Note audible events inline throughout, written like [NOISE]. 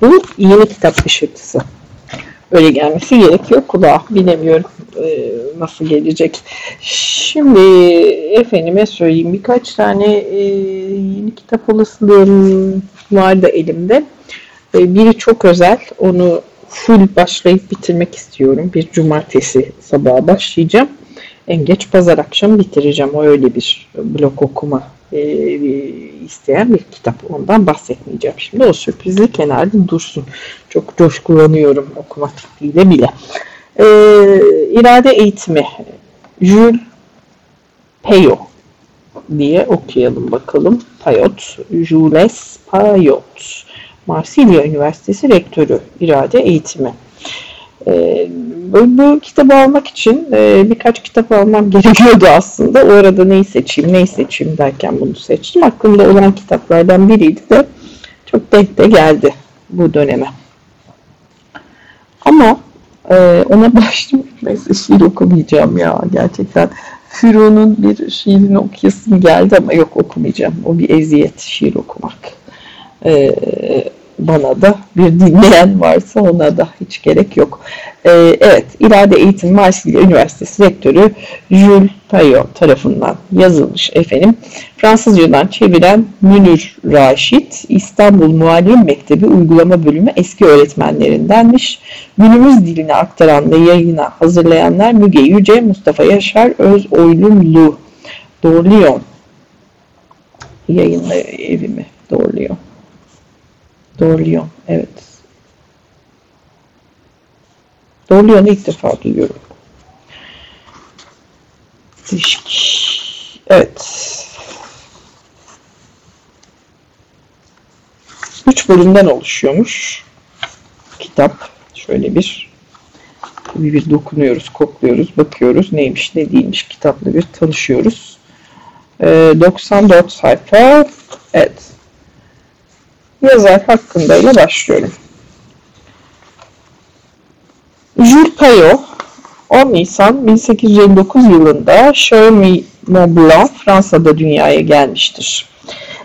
Bu yeni kitap ışırtısı. Öyle gelmesi gerekiyor kulağa. Bilemiyorum e, nasıl gelecek. Şimdi efendime söyleyeyim birkaç tane e, yeni kitap olasılığım vardı elimde. E, biri çok özel. Onu full başlayıp bitirmek istiyorum. Bir cumartesi sabahı başlayacağım. En geç pazar akşam bitireceğim. O öyle bir blok okuma e, isteyen bir kitap. Ondan bahsetmeyeceğim şimdi. O sürprizi kenarda dursun. Çok coşkulanıyorum okuma fikriyle bile. E, irade eğitimi. Jules Payot diye okuyalım bakalım. Payot, Jules Payot. Marsilya Üniversitesi Rektörü irade eğitimi. Ee, bu, kitabı almak için e, birkaç kitap almam [LAUGHS] gerekiyordu aslında. O arada neyi seçeyim, neyi seçeyim derken bunu seçtim. Aklımda olan kitaplardan biriydi de çok denk de geldi bu döneme. Ama e, ona [LAUGHS] başladım. Neyse şiir okumayacağım ya gerçekten. Füro'nun bir şiirini okuyasım geldi ama yok okumayacağım. O bir eziyet şiir okumak. Ee, bana da bir dinleyen varsa ona da hiç gerek yok. Ee, evet, İrade Eğitim Marsilya Üniversitesi Rektörü Jules Payot tarafından yazılmış efendim. Fransızcadan çeviren Münir Raşit, İstanbul Muallim Mektebi Uygulama Bölümü eski öğretmenlerindenmiş. Günümüz diline aktaran ve yayına hazırlayanlar Müge Yüce, Mustafa Yaşar, Öz Oylumlu, Doğruluyor. Yayınla evimi doğruluyor. Doğru Lyon. Evet. Doğru Lyon'u ilk defa duyuyorum. Evet. Üç bölümden oluşuyormuş. Kitap. Şöyle bir bir, bir dokunuyoruz, kokluyoruz, bakıyoruz neymiş ne değilmiş kitapla bir tanışıyoruz. Ee, 94 sayfa. Evet yazar hakkında ile başlıyorum. Jules Payot 10 Nisan 1859 yılında Charmy Mont Blanc Fransa'da dünyaya gelmiştir.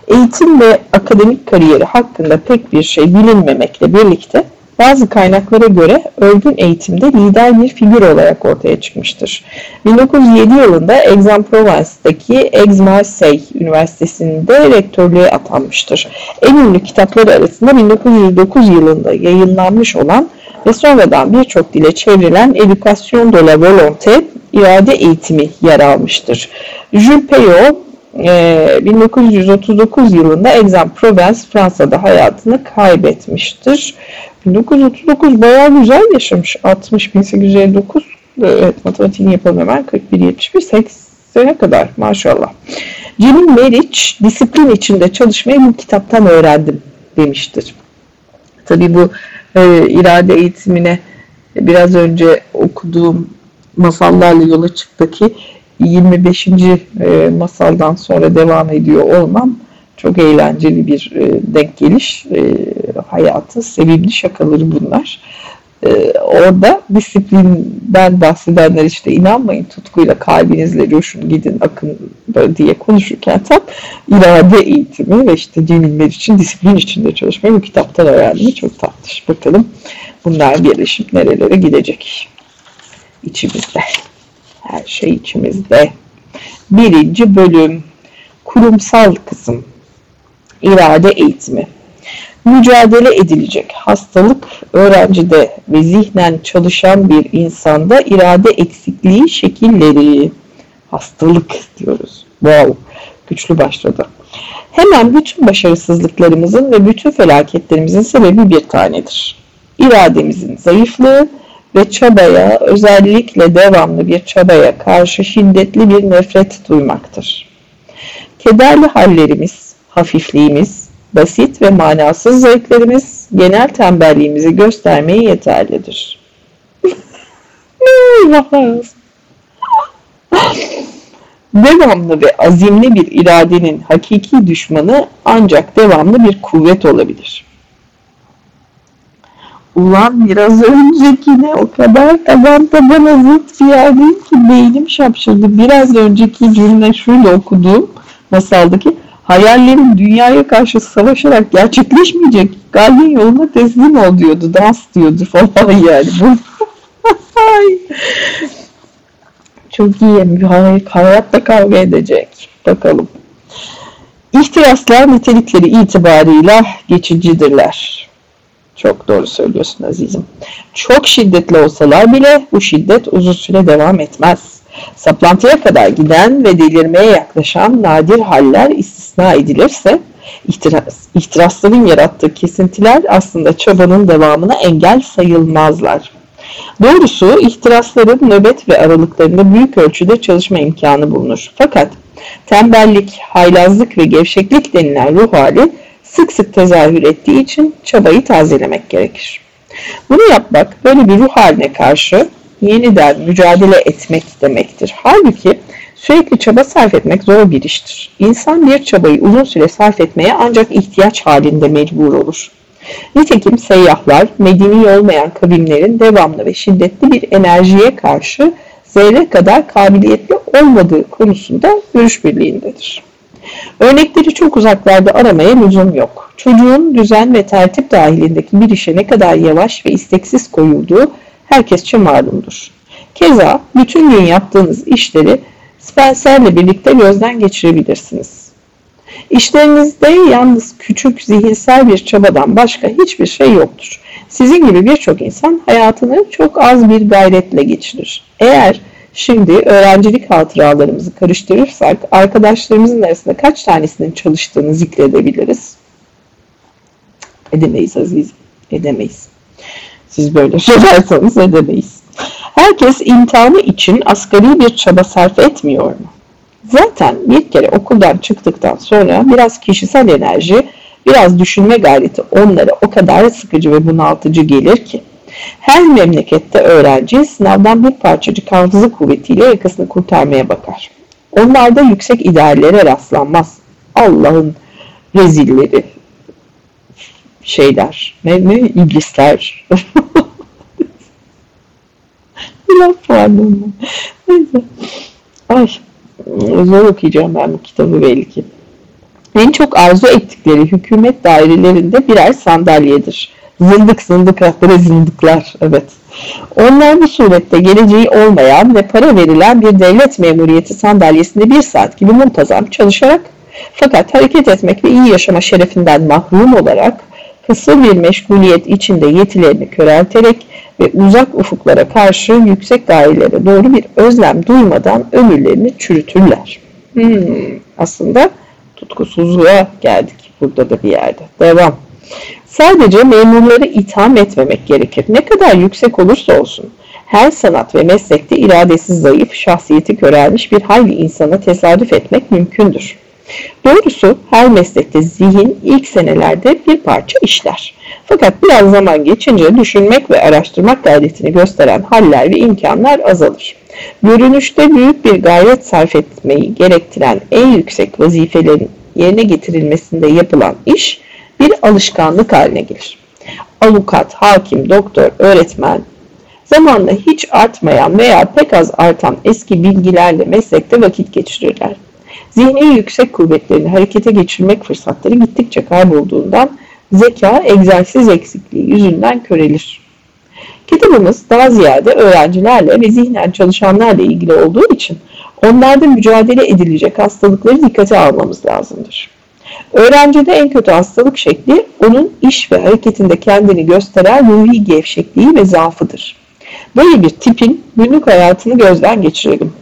Eğitim ve akademik kariyeri hakkında pek bir şey bilinmemekle birlikte bazı kaynaklara göre örgün eğitimde lider bir figür olarak ortaya çıkmıştır. 1907 yılında Aix-en-Provence'daki Aix-Marseille Üniversitesi'nde rektörlüğe atanmıştır. En ünlü kitapları arasında 1909 yılında yayınlanmış olan ve sonradan birçok dile çevrilen Education de la Volonté, irade eğitimi yer almıştır. Jules Payot 1939 yılında Aix-en-Provence Fransa'da hayatını kaybetmiştir. 1939 bayağı güzel yaşamış. 60 1859 evet matematiğini yapalım hemen 41 71 80'e kadar maşallah. Cemil Meriç disiplin içinde çalışmayı bu kitaptan öğrendim demiştir. Tabi bu e, irade eğitimine biraz önce okuduğum masallarla yola çıktı ki 25. E, masaldan sonra devam ediyor olmam çok eğlenceli bir e, denk geliş. E, hayatı, sevimli şakaları bunlar. Orada disiplinden bahsedenler işte inanmayın tutkuyla kalbinizle coşun gidin akın diye konuşurken tam irade eğitimi ve işte Cemil için disiplin içinde çalışmayı bu kitaptan öğrendim. Çok tatlış. Bakalım bunlar birleşip nerelere gidecek. İçimizde. Her şey içimizde. Birinci bölüm kurumsal kısım irade eğitimi. Mücadele edilecek hastalık öğrencide ve zihnen çalışan bir insanda irade eksikliği şekilleri. Hastalık diyoruz. Wow, güçlü başladı. Hemen bütün başarısızlıklarımızın ve bütün felaketlerimizin sebebi bir tanedir. İrademizin zayıflığı ve çabaya, özellikle devamlı bir çabaya karşı şiddetli bir nefret duymaktır. Kederli hallerimiz, hafifliğimiz, basit ve manasız zevklerimiz genel tembelliğimizi göstermeye yeterlidir. [LAUGHS] devamlı ve azimli bir iradenin hakiki düşmanı ancak devamlı bir kuvvet olabilir. Ulan biraz öncekine o kadar taban tabana zıt bir ki beynim şapşırdı. Biraz önceki cümle şöyle okuduğum masaldaki Hayallerim dünyaya karşı savaşarak gerçekleşmeyecek. Galibin yoluna teslim ol diyordu. Dans diyordu falan yani. [LAUGHS] Çok iyi. Hayatla kavga edecek. Bakalım. İhtiraslar nitelikleri itibarıyla geçicidirler. Çok doğru söylüyorsun azizim. Çok şiddetli olsalar bile bu şiddet uzun süre devam etmez. Saplantıya kadar giden ve delirmeye yaklaşan nadir haller istisna edilirse ihtiras, ihtirasların yarattığı kesintiler aslında çabanın devamına engel sayılmazlar. Doğrusu ihtirasların nöbet ve aralıklarında büyük ölçüde çalışma imkanı bulunur. Fakat tembellik, haylazlık ve gevşeklik denilen ruh hali sık sık tezahür ettiği için çabayı tazelemek gerekir. Bunu yapmak böyle bir ruh haline karşı yeniden mücadele etmek demektir. Halbuki sürekli çaba sarf etmek zor bir iştir. İnsan bir çabayı uzun süre sarf etmeye ancak ihtiyaç halinde mecbur olur. Nitekim seyyahlar medeni olmayan kavimlerin devamlı ve şiddetli bir enerjiye karşı zerre kadar kabiliyetli olmadığı konusunda görüş birliğindedir. Örnekleri çok uzaklarda aramaya lüzum yok. Çocuğun düzen ve tertip dahilindeki bir işe ne kadar yavaş ve isteksiz koyulduğu herkesçe malumdur. Keza bütün gün yaptığınız işleri Spencer'le birlikte gözden geçirebilirsiniz. İşlerinizde yalnız küçük zihinsel bir çabadan başka hiçbir şey yoktur. Sizin gibi birçok insan hayatını çok az bir gayretle geçirir. Eğer şimdi öğrencilik hatıralarımızı karıştırırsak arkadaşlarımızın arasında kaç tanesinin çalıştığını zikredebiliriz? Edemeyiz Aziz, edemeyiz. Siz böyle sorarsanız edemeyiz. Herkes imtihanı için asgari bir çaba sarf etmiyor mu? Zaten bir kere okuldan çıktıktan sonra biraz kişisel enerji, biraz düşünme gayreti onlara o kadar sıkıcı ve bunaltıcı gelir ki. Her memlekette öğrenci sınavdan bir parçacık hafıza kuvvetiyle yakasını kurtarmaya bakar. Onlarda yüksek ideallere rastlanmaz. Allah'ın rezilleri şeyler, ne, ne iblisler. [LAUGHS] Biraz pardon. Neyse. Ay, zor okuyacağım ben bu kitabı belki. En çok arzu ettikleri hükümet dairelerinde birer sandalyedir. Zındık zındık rafları zındıklar. Evet. Onlar bu surette geleceği olmayan ve para verilen bir devlet memuriyeti sandalyesinde bir saat gibi muntazam çalışarak fakat hareket etmek ve iyi yaşama şerefinden mahrum olarak kısır bir meşguliyet içinde yetilerini körelterek ve uzak ufuklara karşı yüksek gayelere doğru bir özlem duymadan ömürlerini çürütürler. Hmm, aslında tutkusuzluğa geldik burada da bir yerde. Devam. Sadece memurları itham etmemek gerekir. Ne kadar yüksek olursa olsun. Her sanat ve meslekte iradesi zayıf, şahsiyeti körelmiş bir hayli insana tesadüf etmek mümkündür. Doğrusu her meslekte zihin ilk senelerde bir parça işler. Fakat biraz zaman geçince düşünmek ve araştırmak gayretini gösteren haller ve imkanlar azalır. Görünüşte büyük bir gayret sarf etmeyi gerektiren en yüksek vazifelerin yerine getirilmesinde yapılan iş bir alışkanlık haline gelir. Avukat, hakim, doktor, öğretmen, zamanla hiç artmayan veya pek az artan eski bilgilerle meslekte vakit geçirirler. Zihni yüksek kuvvetlerini harekete geçirmek fırsatları gittikçe kaybolduğundan zeka egzersiz eksikliği yüzünden körelir. Kitabımız daha ziyade öğrencilerle ve zihnen çalışanlarla ilgili olduğu için onlarda mücadele edilecek hastalıkları dikkate almamız lazımdır. Öğrencide en kötü hastalık şekli onun iş ve hareketinde kendini gösteren ruhi gevşekliği ve zaafıdır. Böyle bir tipin günlük hayatını gözden geçirelim.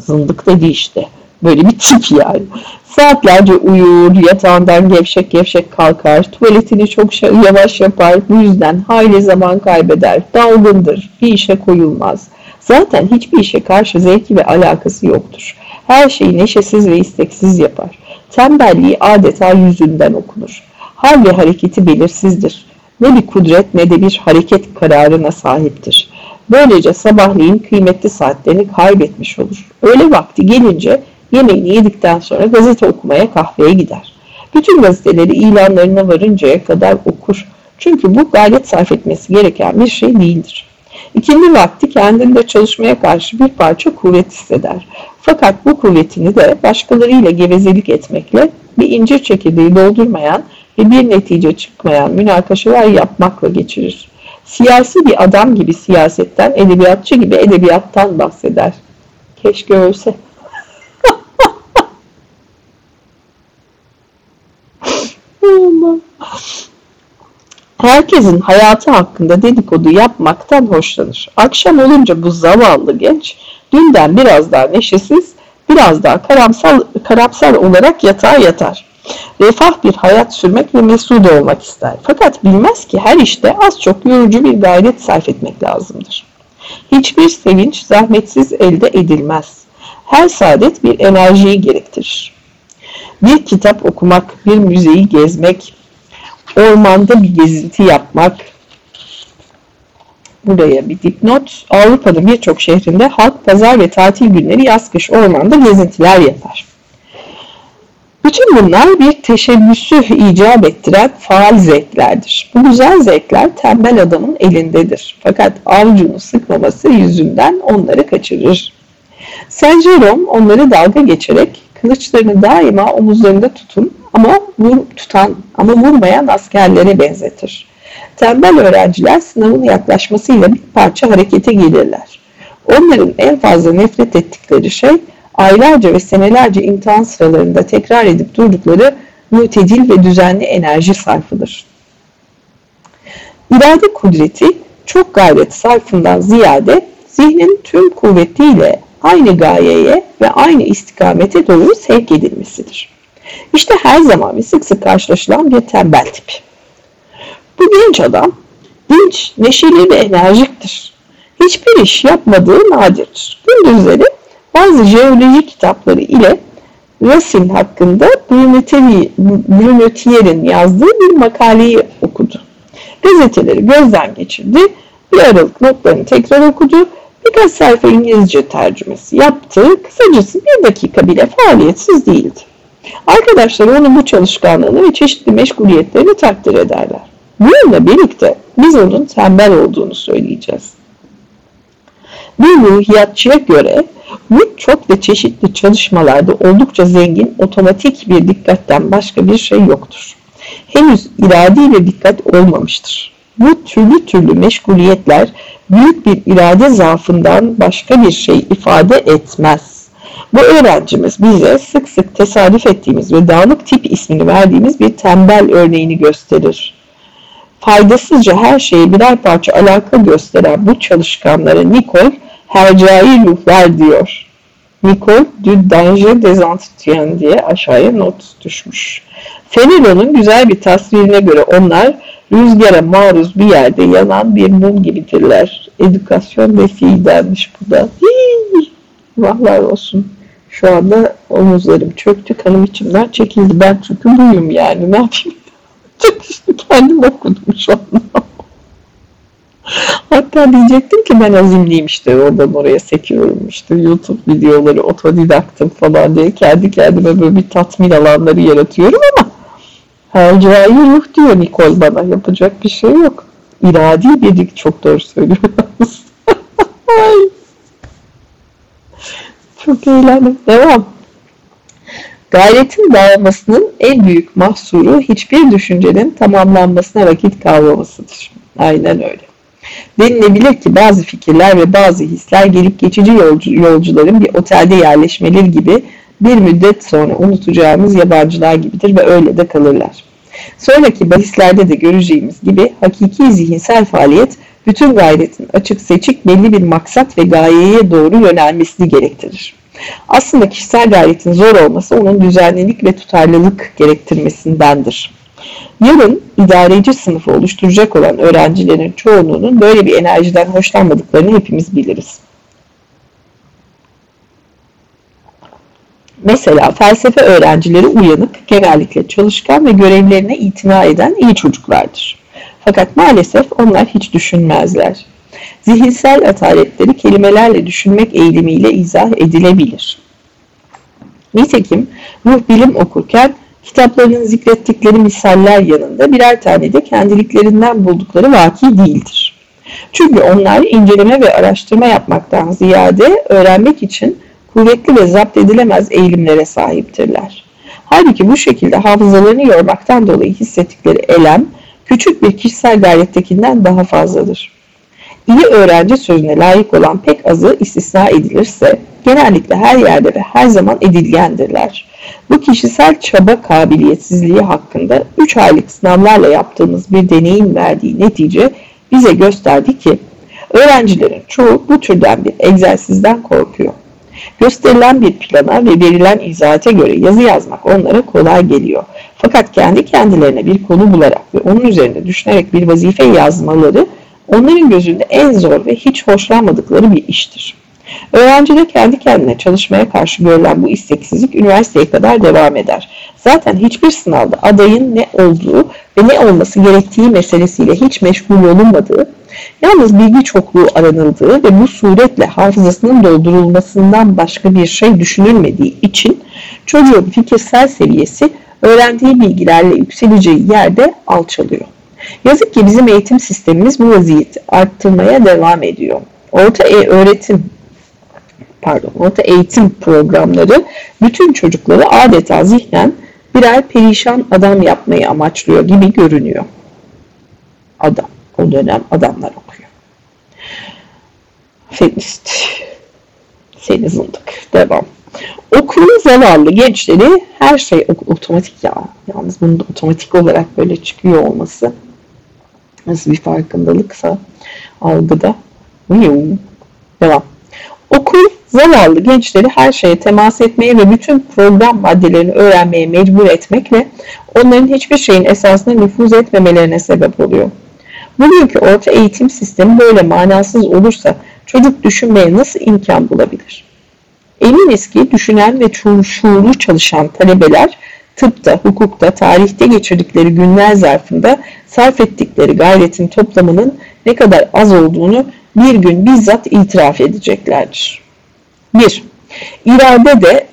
Zındık dedi işte. Böyle bir tip yani. Saatlerce uyur, yatağından gevşek gevşek kalkar, tuvaletini çok yavaş yapar, bu yüzden hayli zaman kaybeder, dalgındır, bir işe koyulmaz. Zaten hiçbir işe karşı zevki ve alakası yoktur. Her şeyi neşesiz ve isteksiz yapar. Tembelliği adeta yüzünden okunur. Hal ve hareketi belirsizdir. Ne bir kudret ne de bir hareket kararına sahiptir. Böylece sabahleyin kıymetli saatlerini kaybetmiş olur. Öyle vakti gelince Yemeğini yedikten sonra gazete okumaya kahveye gider. Bütün gazeteleri ilanlarına varıncaya kadar okur. Çünkü bu gayret sarf etmesi gereken bir şey değildir. İkindi vakti kendinde çalışmaya karşı bir parça kuvvet hisseder. Fakat bu kuvvetini de başkalarıyla gevezelik etmekle bir incir çekirdeği doldurmayan ve bir netice çıkmayan münakaşalar yapmakla geçirir. Siyasi bir adam gibi siyasetten, edebiyatçı gibi edebiyattan bahseder. Keşke ölse. Herkesin hayatı hakkında dedikodu yapmaktan hoşlanır. Akşam olunca bu zavallı genç dünden biraz daha neşesiz, biraz daha karamsal, karamsar olarak yatağa yatar. Refah bir hayat sürmek ve mesut olmak ister. Fakat bilmez ki her işte az çok yorucu bir gayret sarf etmek lazımdır. Hiçbir sevinç zahmetsiz elde edilmez. Her saadet bir enerjiyi gerektirir. Bir kitap okumak, bir müzeyi gezmek, ormanda bir gezinti yapmak, Buraya bir dipnot. Avrupa'da birçok şehrinde halk pazar ve tatil günleri yaz kış ormanda gezintiler yapar. Bütün bunlar bir teşebbüsü icap ettiren faal zevklerdir. Bu güzel zevkler tembel adamın elindedir. Fakat avcunu sıkmaması yüzünden onları kaçırır. Saint Jerome onları dalga geçerek kılıçlarını daima omuzlarında tutun ama vur, tutan ama vurmayan askerlere benzetir. Tembel öğrenciler sınavın yaklaşmasıyla bir parça harekete gelirler. Onların en fazla nefret ettikleri şey aylarca ve senelerce imtihan sıralarında tekrar edip durdukları mütedil ve düzenli enerji sarfıdır. İrade kudreti çok gayret sarfından ziyade zihnin tüm kuvvetiyle aynı gayeye ve aynı istikamete doğru sevk edilmesidir. İşte her zaman ve sık sık karşılaşılan bir tembel tipi. Genç adam dinç, neşeli ve enerjiktir. Hiçbir iş yapmadığı nadirdir. Gündüzleri bazı jeoloji kitapları ile Racine hakkında Brunetier'in yazdığı bir makaleyi okudu. Gazeteleri gözden geçirdi, bir aralık notlarını tekrar okudu, birkaç sayfa İngilizce tercümesi yaptı, kısacası bir dakika bile faaliyetsiz değildi. Arkadaşlar onun bu çalışkanlığını ve çeşitli meşguliyetlerini takdir ederler. Bununla birlikte biz onun tembel olduğunu söyleyeceğiz. Bir ruhiyatçıya göre bu çok ve çeşitli çalışmalarda oldukça zengin otomatik bir dikkatten başka bir şey yoktur. Henüz iradi ve dikkat olmamıştır. Bu türlü türlü meşguliyetler büyük bir irade zaafından başka bir şey ifade etmez. Bu öğrencimiz bize sık sık tesadüf ettiğimiz ve dağınık tip ismini verdiğimiz bir tembel örneğini gösterir faydasızca her şeye birer parça alaka gösteren bu çalışkanlara Nikol hercai ruhlar diyor. Nikol du danger des entretiens diye aşağıya not düşmüş. Fenelon'un güzel bir tasvirine göre onlar rüzgara maruz bir yerde yanan bir mum gibidirler. Edukasyon fiil denmiş bu da. Hii, vahlar olsun. Şu anda omuzlarım çöktü, kanım içimden çekildi. Ben çünkü buyum yani ne yapayım? Kendim okudum şu anda. Hatta diyecektim ki ben azimliyim işte oradan oraya sekiyorum işte YouTube videoları otodidaktım falan diye kendi kendime böyle bir tatmin alanları yaratıyorum ama hercai ruh diyor Nikol bana yapacak bir şey yok. İradi birlik çok doğru söylüyorsunuz. [LAUGHS] çok eğlendim. Devam. Gayretin dağılmasının en büyük mahsuru hiçbir düşüncenin tamamlanmasına vakit kalmamasıdır. Aynen öyle. Denilebilir ki bazı fikirler ve bazı hisler gelip geçici yolcu, yolcuların bir otelde yerleşmeleri gibi bir müddet sonra unutacağımız yabancılar gibidir ve öyle de kalırlar. Sonraki bahislerde de göreceğimiz gibi hakiki zihinsel faaliyet bütün gayretin açık seçik belli bir maksat ve gayeye doğru yönelmesini gerektirir. Aslında kişisel gayretin zor olması onun düzenlilik ve tutarlılık gerektirmesindendir. Yarın idareci sınıfı oluşturacak olan öğrencilerin çoğunluğunun böyle bir enerjiden hoşlanmadıklarını hepimiz biliriz. Mesela felsefe öğrencileri uyanık, genellikle çalışkan ve görevlerine itina eden iyi çocuklardır. Fakat maalesef onlar hiç düşünmezler zihinsel ataletleri kelimelerle düşünmek eğilimiyle izah edilebilir. Nitekim ruh bilim okurken kitaplarının zikrettikleri misaller yanında birer tane de kendiliklerinden buldukları vaki değildir. Çünkü onlar inceleme ve araştırma yapmaktan ziyade öğrenmek için kuvvetli ve zapt edilemez eğilimlere sahiptirler. Halbuki bu şekilde hafızalarını yormaktan dolayı hissettikleri elem, küçük bir kişisel gayrettekinden daha fazladır. İyi öğrenci sözüne layık olan pek azı istisna edilirse, genellikle her yerde ve her zaman edilgendirler. Bu kişisel çaba kabiliyetsizliği hakkında 3 aylık sınavlarla yaptığımız bir deneyin verdiği netice bize gösterdi ki, öğrencilerin çoğu bu türden bir egzersizden korkuyor. Gösterilen bir plana ve verilen izahate göre yazı yazmak onlara kolay geliyor. Fakat kendi kendilerine bir konu bularak ve onun üzerinde düşünerek bir vazife yazmaları onların gözünde en zor ve hiç hoşlanmadıkları bir iştir. Öğrencide kendi kendine çalışmaya karşı görülen bu isteksizlik üniversiteye kadar devam eder. Zaten hiçbir sınavda adayın ne olduğu ve ne olması gerektiği meselesiyle hiç meşgul olunmadığı, yalnız bilgi çokluğu aranıldığı ve bu suretle hafızasının doldurulmasından başka bir şey düşünülmediği için çocuğun fikirsel seviyesi öğrendiği bilgilerle yükseleceği yerde alçalıyor. Yazık ki bizim eğitim sistemimiz bu vaziyeti arttırmaya devam ediyor. Orta e öğretim pardon, orta eğitim programları bütün çocukları adeta zihnen birer perişan adam yapmayı amaçlıyor gibi görünüyor. Adam. O dönem adamlar okuyor. Feminist. Seni zındık. Devam. Okulun zavallı gençleri her şey otomatik ya. Yalnız bunun da otomatik olarak böyle çıkıyor olması nasıl bir farkındalıksa algıda. Devam. Okul zavallı gençleri her şeye temas etmeye ve bütün program maddelerini öğrenmeye mecbur etmekle onların hiçbir şeyin esasına nüfuz etmemelerine sebep oluyor. Bugünkü orta eğitim sistemi böyle manasız olursa çocuk düşünmeye nasıl imkan bulabilir? Eminiz ki düşünen ve şuurlu çalışan talebeler tıpta, hukukta, tarihte geçirdikleri günler zarfında sarf ettikleri gayretin toplamının ne kadar az olduğunu bir gün bizzat itiraf edeceklerdir. 1. İrade de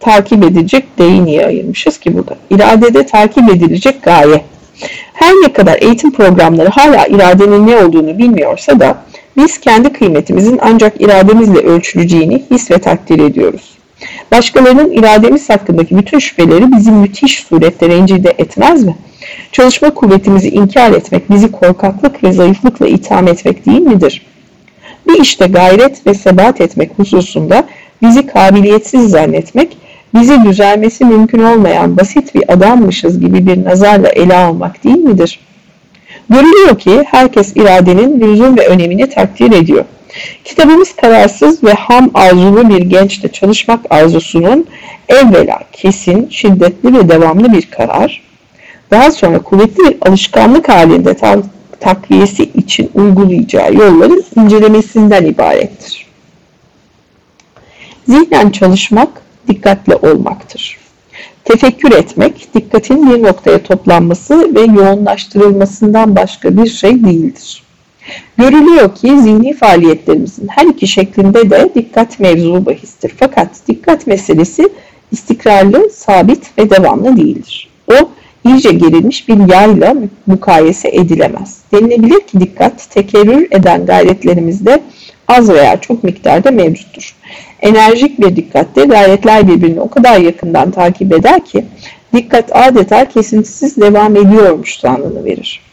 takip edilecek D'yi ayırmışız ki burada? İradede takip edilecek gaye. Her ne kadar eğitim programları hala iradenin ne olduğunu bilmiyorsa da biz kendi kıymetimizin ancak irademizle ölçüleceğini his ve takdir ediyoruz. Başkalarının irademiz hakkındaki bütün şüpheleri bizi müthiş surette rencide etmez mi? Çalışma kuvvetimizi inkar etmek bizi korkaklık ve zayıflıkla itham etmek değil midir? Bir işte gayret ve sebat etmek hususunda bizi kabiliyetsiz zannetmek, bizi düzelmesi mümkün olmayan basit bir adammışız gibi bir nazarla ele almak değil midir? Görülüyor ki herkes iradenin lüzum ve önemini takdir ediyor. Kitabımız kararsız ve ham arzulu bir gençle çalışmak arzusunun evvela kesin, şiddetli ve devamlı bir karar, daha sonra kuvvetli bir alışkanlık halinde tam takviyesi için uygulayacağı yolların incelemesinden ibarettir. Zihnen çalışmak, dikkatli olmaktır. Tefekkür etmek, dikkatin bir noktaya toplanması ve yoğunlaştırılmasından başka bir şey değildir. Görülüyor ki zihni faaliyetlerimizin her iki şeklinde de dikkat mevzu bahistir. Fakat dikkat meselesi istikrarlı, sabit ve devamlı değildir. O iyice gerilmiş bir yayla mukayese edilemez. Denilebilir ki dikkat tekerrür eden gayretlerimizde az veya çok miktarda mevcuttur. Enerjik bir dikkatte gayretler birbirini o kadar yakından takip eder ki dikkat adeta kesintisiz devam ediyormuş sanını verir.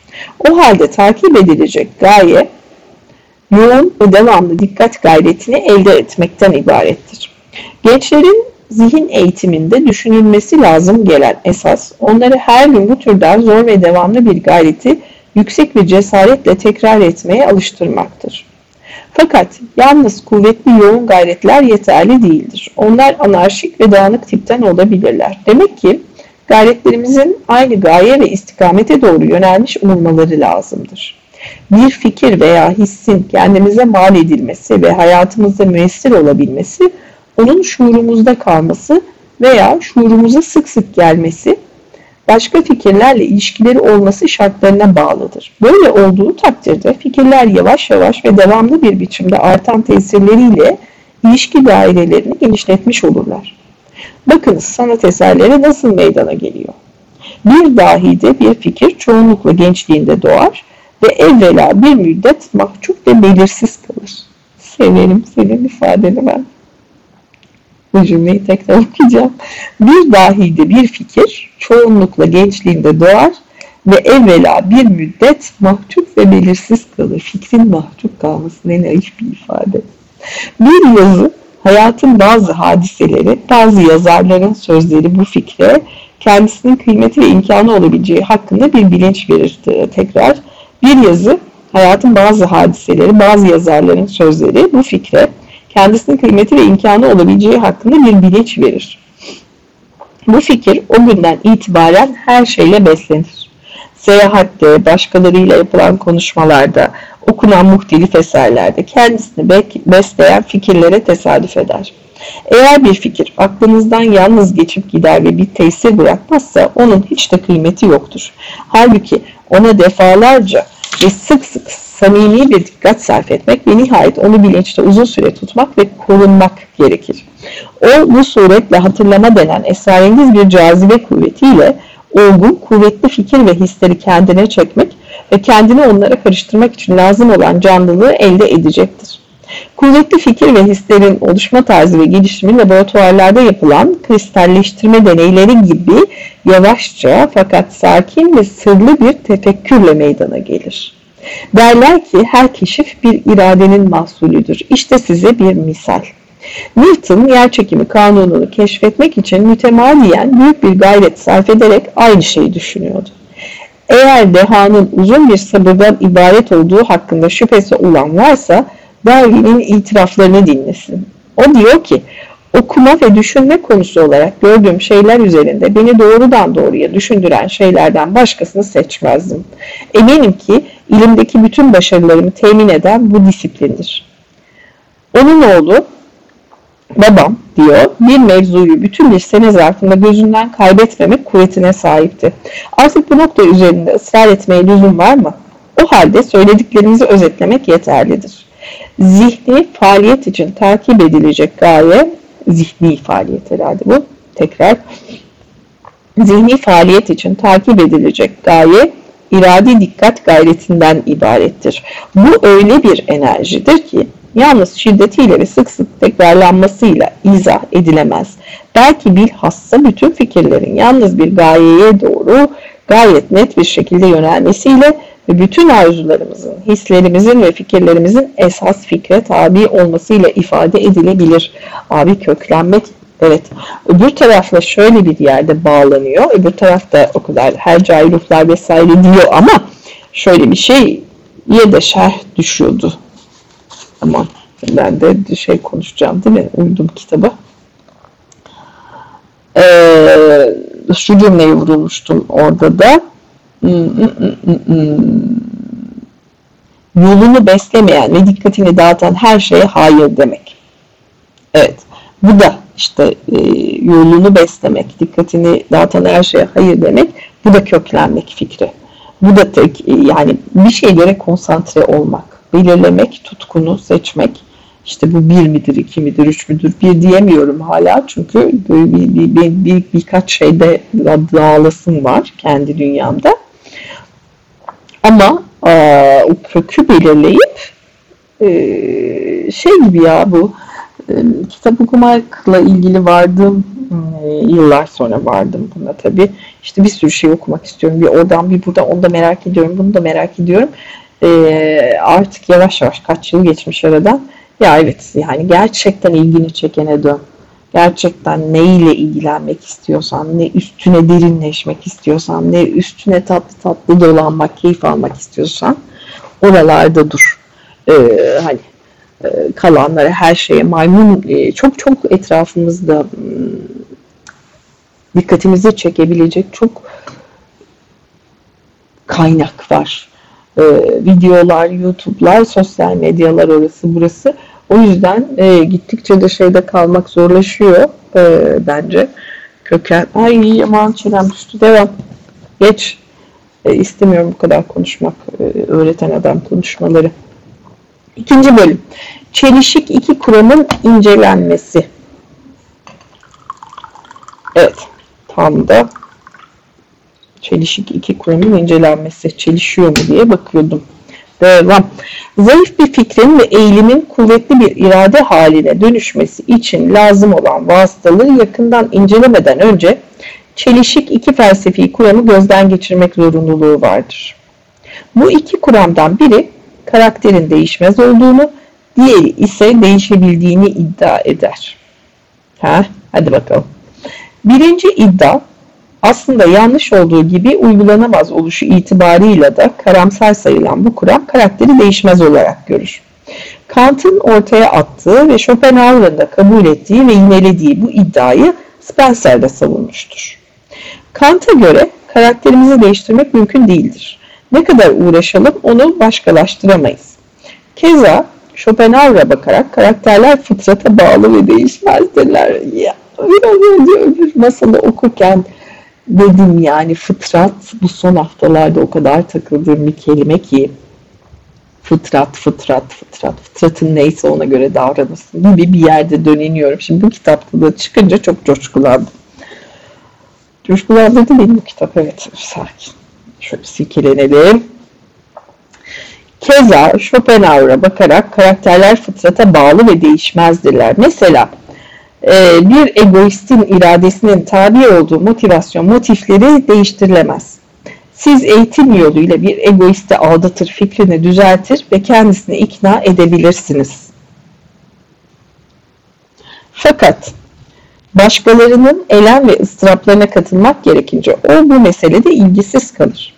O halde takip edilecek gaye yoğun ve devamlı dikkat gayretini elde etmekten ibarettir. Gençlerin zihin eğitiminde düşünülmesi lazım gelen esas, onları her gün bu türden zor ve devamlı bir gayreti yüksek bir cesaretle tekrar etmeye alıştırmaktır. Fakat yalnız kuvvetli yoğun gayretler yeterli değildir. Onlar anarşik ve dağınık tipten olabilirler. Demek ki gayretlerimizin aynı gaye ve istikamete doğru yönelmiş olmaları lazımdır. Bir fikir veya hissin kendimize mal edilmesi ve hayatımızda müessir olabilmesi onun şuurumuzda kalması veya şuurumuza sık sık gelmesi, başka fikirlerle ilişkileri olması şartlarına bağlıdır. Böyle olduğu takdirde fikirler yavaş yavaş ve devamlı bir biçimde artan tesirleriyle ilişki dairelerini genişletmiş olurlar. Bakınız sanat eserleri nasıl meydana geliyor. Bir dahide bir fikir çoğunlukla gençliğinde doğar ve evvela bir müddet mahcup ve belirsiz kalır. Severim senin ifadeni ben. Bu cümleyi tekrar okuyacağım. Bir dahide bir fikir çoğunlukla gençliğinde doğar ve evvela bir müddet mahcup ve belirsiz kalır. Fikrin mahcup kalması ne naif bir ifade. Bir yazı hayatın bazı hadiseleri, bazı yazarların sözleri bu fikre kendisinin kıymeti ve imkanı olabileceği hakkında bir bilinç verir. Tekrar bir yazı hayatın bazı hadiseleri, bazı yazarların sözleri bu fikre kendisinin kıymeti ve imkanı olabileceği hakkında bir bilinç verir. Bu fikir o günden itibaren her şeyle beslenir. Seyahatte, başkalarıyla yapılan konuşmalarda, okunan muhtelif eserlerde kendisini besleyen fikirlere tesadüf eder. Eğer bir fikir aklınızdan yalnız geçip gider ve bir tesir bırakmazsa onun hiç de kıymeti yoktur. Halbuki ona defalarca ve sık sık samimi bir dikkat sarf etmek ve nihayet onu bilinçte uzun süre tutmak ve korunmak gerekir. O bu suretle hatırlama denen esrarengiz bir cazibe kuvvetiyle olgun, kuvvetli fikir ve hisleri kendine çekmek ve kendini onlara karıştırmak için lazım olan canlılığı elde edecektir. Kuvvetli fikir ve hislerin oluşma tarzı ve gelişimi laboratuvarlarda yapılan kristalleştirme deneyleri gibi yavaşça fakat sakin ve sırlı bir tefekkürle meydana gelir. Derler ki her keşif bir iradenin mahsulüdür. İşte size bir misal. Newton yer çekimi kanununu keşfetmek için mütemadiyen büyük bir gayret sarf ederek aynı şeyi düşünüyordu. Eğer dehanın uzun bir sabırdan ibaret olduğu hakkında şüphesi olan varsa Darwin'in itiraflarını dinlesin. O diyor ki okuma ve düşünme konusu olarak gördüğüm şeyler üzerinde beni doğrudan doğruya düşündüren şeylerden başkasını seçmezdim. Eminim ki ilimdeki bütün başarılarımı temin eden bu disiplindir. Onun oğlu babam diyor bir mevzuyu bütün bir sene zarfında gözünden kaybetmemek kuvvetine sahipti. Artık bu nokta üzerinde ısrar etmeye lüzum var mı? O halde söylediklerimizi özetlemek yeterlidir. Zihni faaliyet için takip edilecek gaye, zihni faaliyet herhalde bu, tekrar. Zihni faaliyet için takip edilecek gaye iradi dikkat gayretinden ibarettir. Bu öyle bir enerjidir ki yalnız şiddetiyle ve sık sık tekrarlanmasıyla izah edilemez. Belki bilhassa bütün fikirlerin yalnız bir gayeye doğru gayet net bir şekilde yönelmesiyle ve bütün arzularımızın, hislerimizin ve fikirlerimizin esas fikre tabi olmasıyla ifade edilebilir. Abi köklenmek Evet. Öbür tarafla şöyle bir yerde bağlanıyor. Öbür tarafta o kadar her cahiluflar vesaire diyor ama şöyle bir şey ya da şerh düşüyordu. Ama ben de şey konuşacağım değil mi? Uydum kitaba. Ee, şu cümleyi vurulmuştum orada da. Yolunu beslemeyen ve dikkatini dağıtan her şeye hayır demek. Evet. Bu da işte e, yolunu beslemek, dikkatini dağıtan her şeye hayır demek. Bu da köklenmek fikri. Bu da tek yani bir şeylere konsantre olmak, belirlemek, tutkunu seçmek. İşte bu bir midir, iki midir, üç müdür, bir diyemiyorum hala çünkü böyle bir, bir, bir, bir birkaç şeyde dağılasım var kendi dünyamda. Ama e, o kökü belirleyip e, şey gibi ya bu kitap okumakla ilgili vardım yıllar sonra vardım buna tabii. İşte bir sürü şey okumak istiyorum. Bir oradan bir buradan onu da merak ediyorum. Bunu da merak ediyorum. Artık yavaş yavaş kaç yıl geçmiş aradan. Ya evet yani gerçekten ilgini çekene dön. Gerçekten neyle ilgilenmek istiyorsan, ne üstüne derinleşmek istiyorsan, ne üstüne tatlı tatlı dolanmak, keyif almak istiyorsan oralarda dur. Ee, hani e, kalanlara, her şeye maymun e, çok çok etrafımızda hmm, dikkatimizi çekebilecek çok kaynak var. E, videolar, YouTube'lar, sosyal medyalar orası burası. O yüzden e, gittikçe de şeyde kalmak zorlaşıyor e, bence. Köken. Ay aman çenem düştü. Devam. Geç. E, istemiyorum bu kadar konuşmak. E, öğreten adam konuşmaları. İkinci bölüm. Çelişik iki kuramın incelenmesi. Evet. Tam da çelişik iki kuramın incelenmesi. Çelişiyor mu diye bakıyordum. Devam. Zayıf bir fikrin ve eğilimin kuvvetli bir irade haline dönüşmesi için lazım olan vasıtalığı yakından incelemeden önce çelişik iki felsefi kuramı gözden geçirmek zorunluluğu vardır. Bu iki kuramdan biri karakterin değişmez olduğunu, diğeri ise değişebildiğini iddia eder. Ha, hadi bakalım. Birinci iddia aslında yanlış olduğu gibi uygulanamaz oluşu itibarıyla da karamsar sayılan bu kuram karakteri değişmez olarak görür. Kant'ın ortaya attığı ve Schopenhauer'ın da kabul ettiği ve yinelediği bu iddiayı Spencer de savunmuştur. Kant'a göre karakterimizi değiştirmek mümkün değildir. Ne kadar uğraşalım onu başkalaştıramayız. Keza Schopenhauer'a bakarak karakterler fıtrata bağlı ve değişmezdirler. Ya, biraz önce öbür masalı okurken dedim yani fıtrat bu son haftalarda o kadar takıldığım bir kelime ki fıtrat, fıtrat, fıtrat, fıtratın neyse ona göre davranırsın gibi bir yerde döneniyorum. Şimdi bu kitapta da çıkınca çok coşkulandım. Coşkulandırdı beni bu kitap, evet. Sakin. Şöyle silkelenelim. Keza Schopenhauer'a bakarak karakterler fıtrata bağlı ve değişmezdirler. Mesela e, bir egoistin iradesinin tabi olduğu motivasyon motifleri değiştirilemez. Siz eğitim yoluyla bir egoisti aldatır, fikrini düzeltir ve kendisini ikna edebilirsiniz. Fakat başkalarının elem ve ıstıraplarına katılmak gerekince o bu meselede ilgisiz kalır.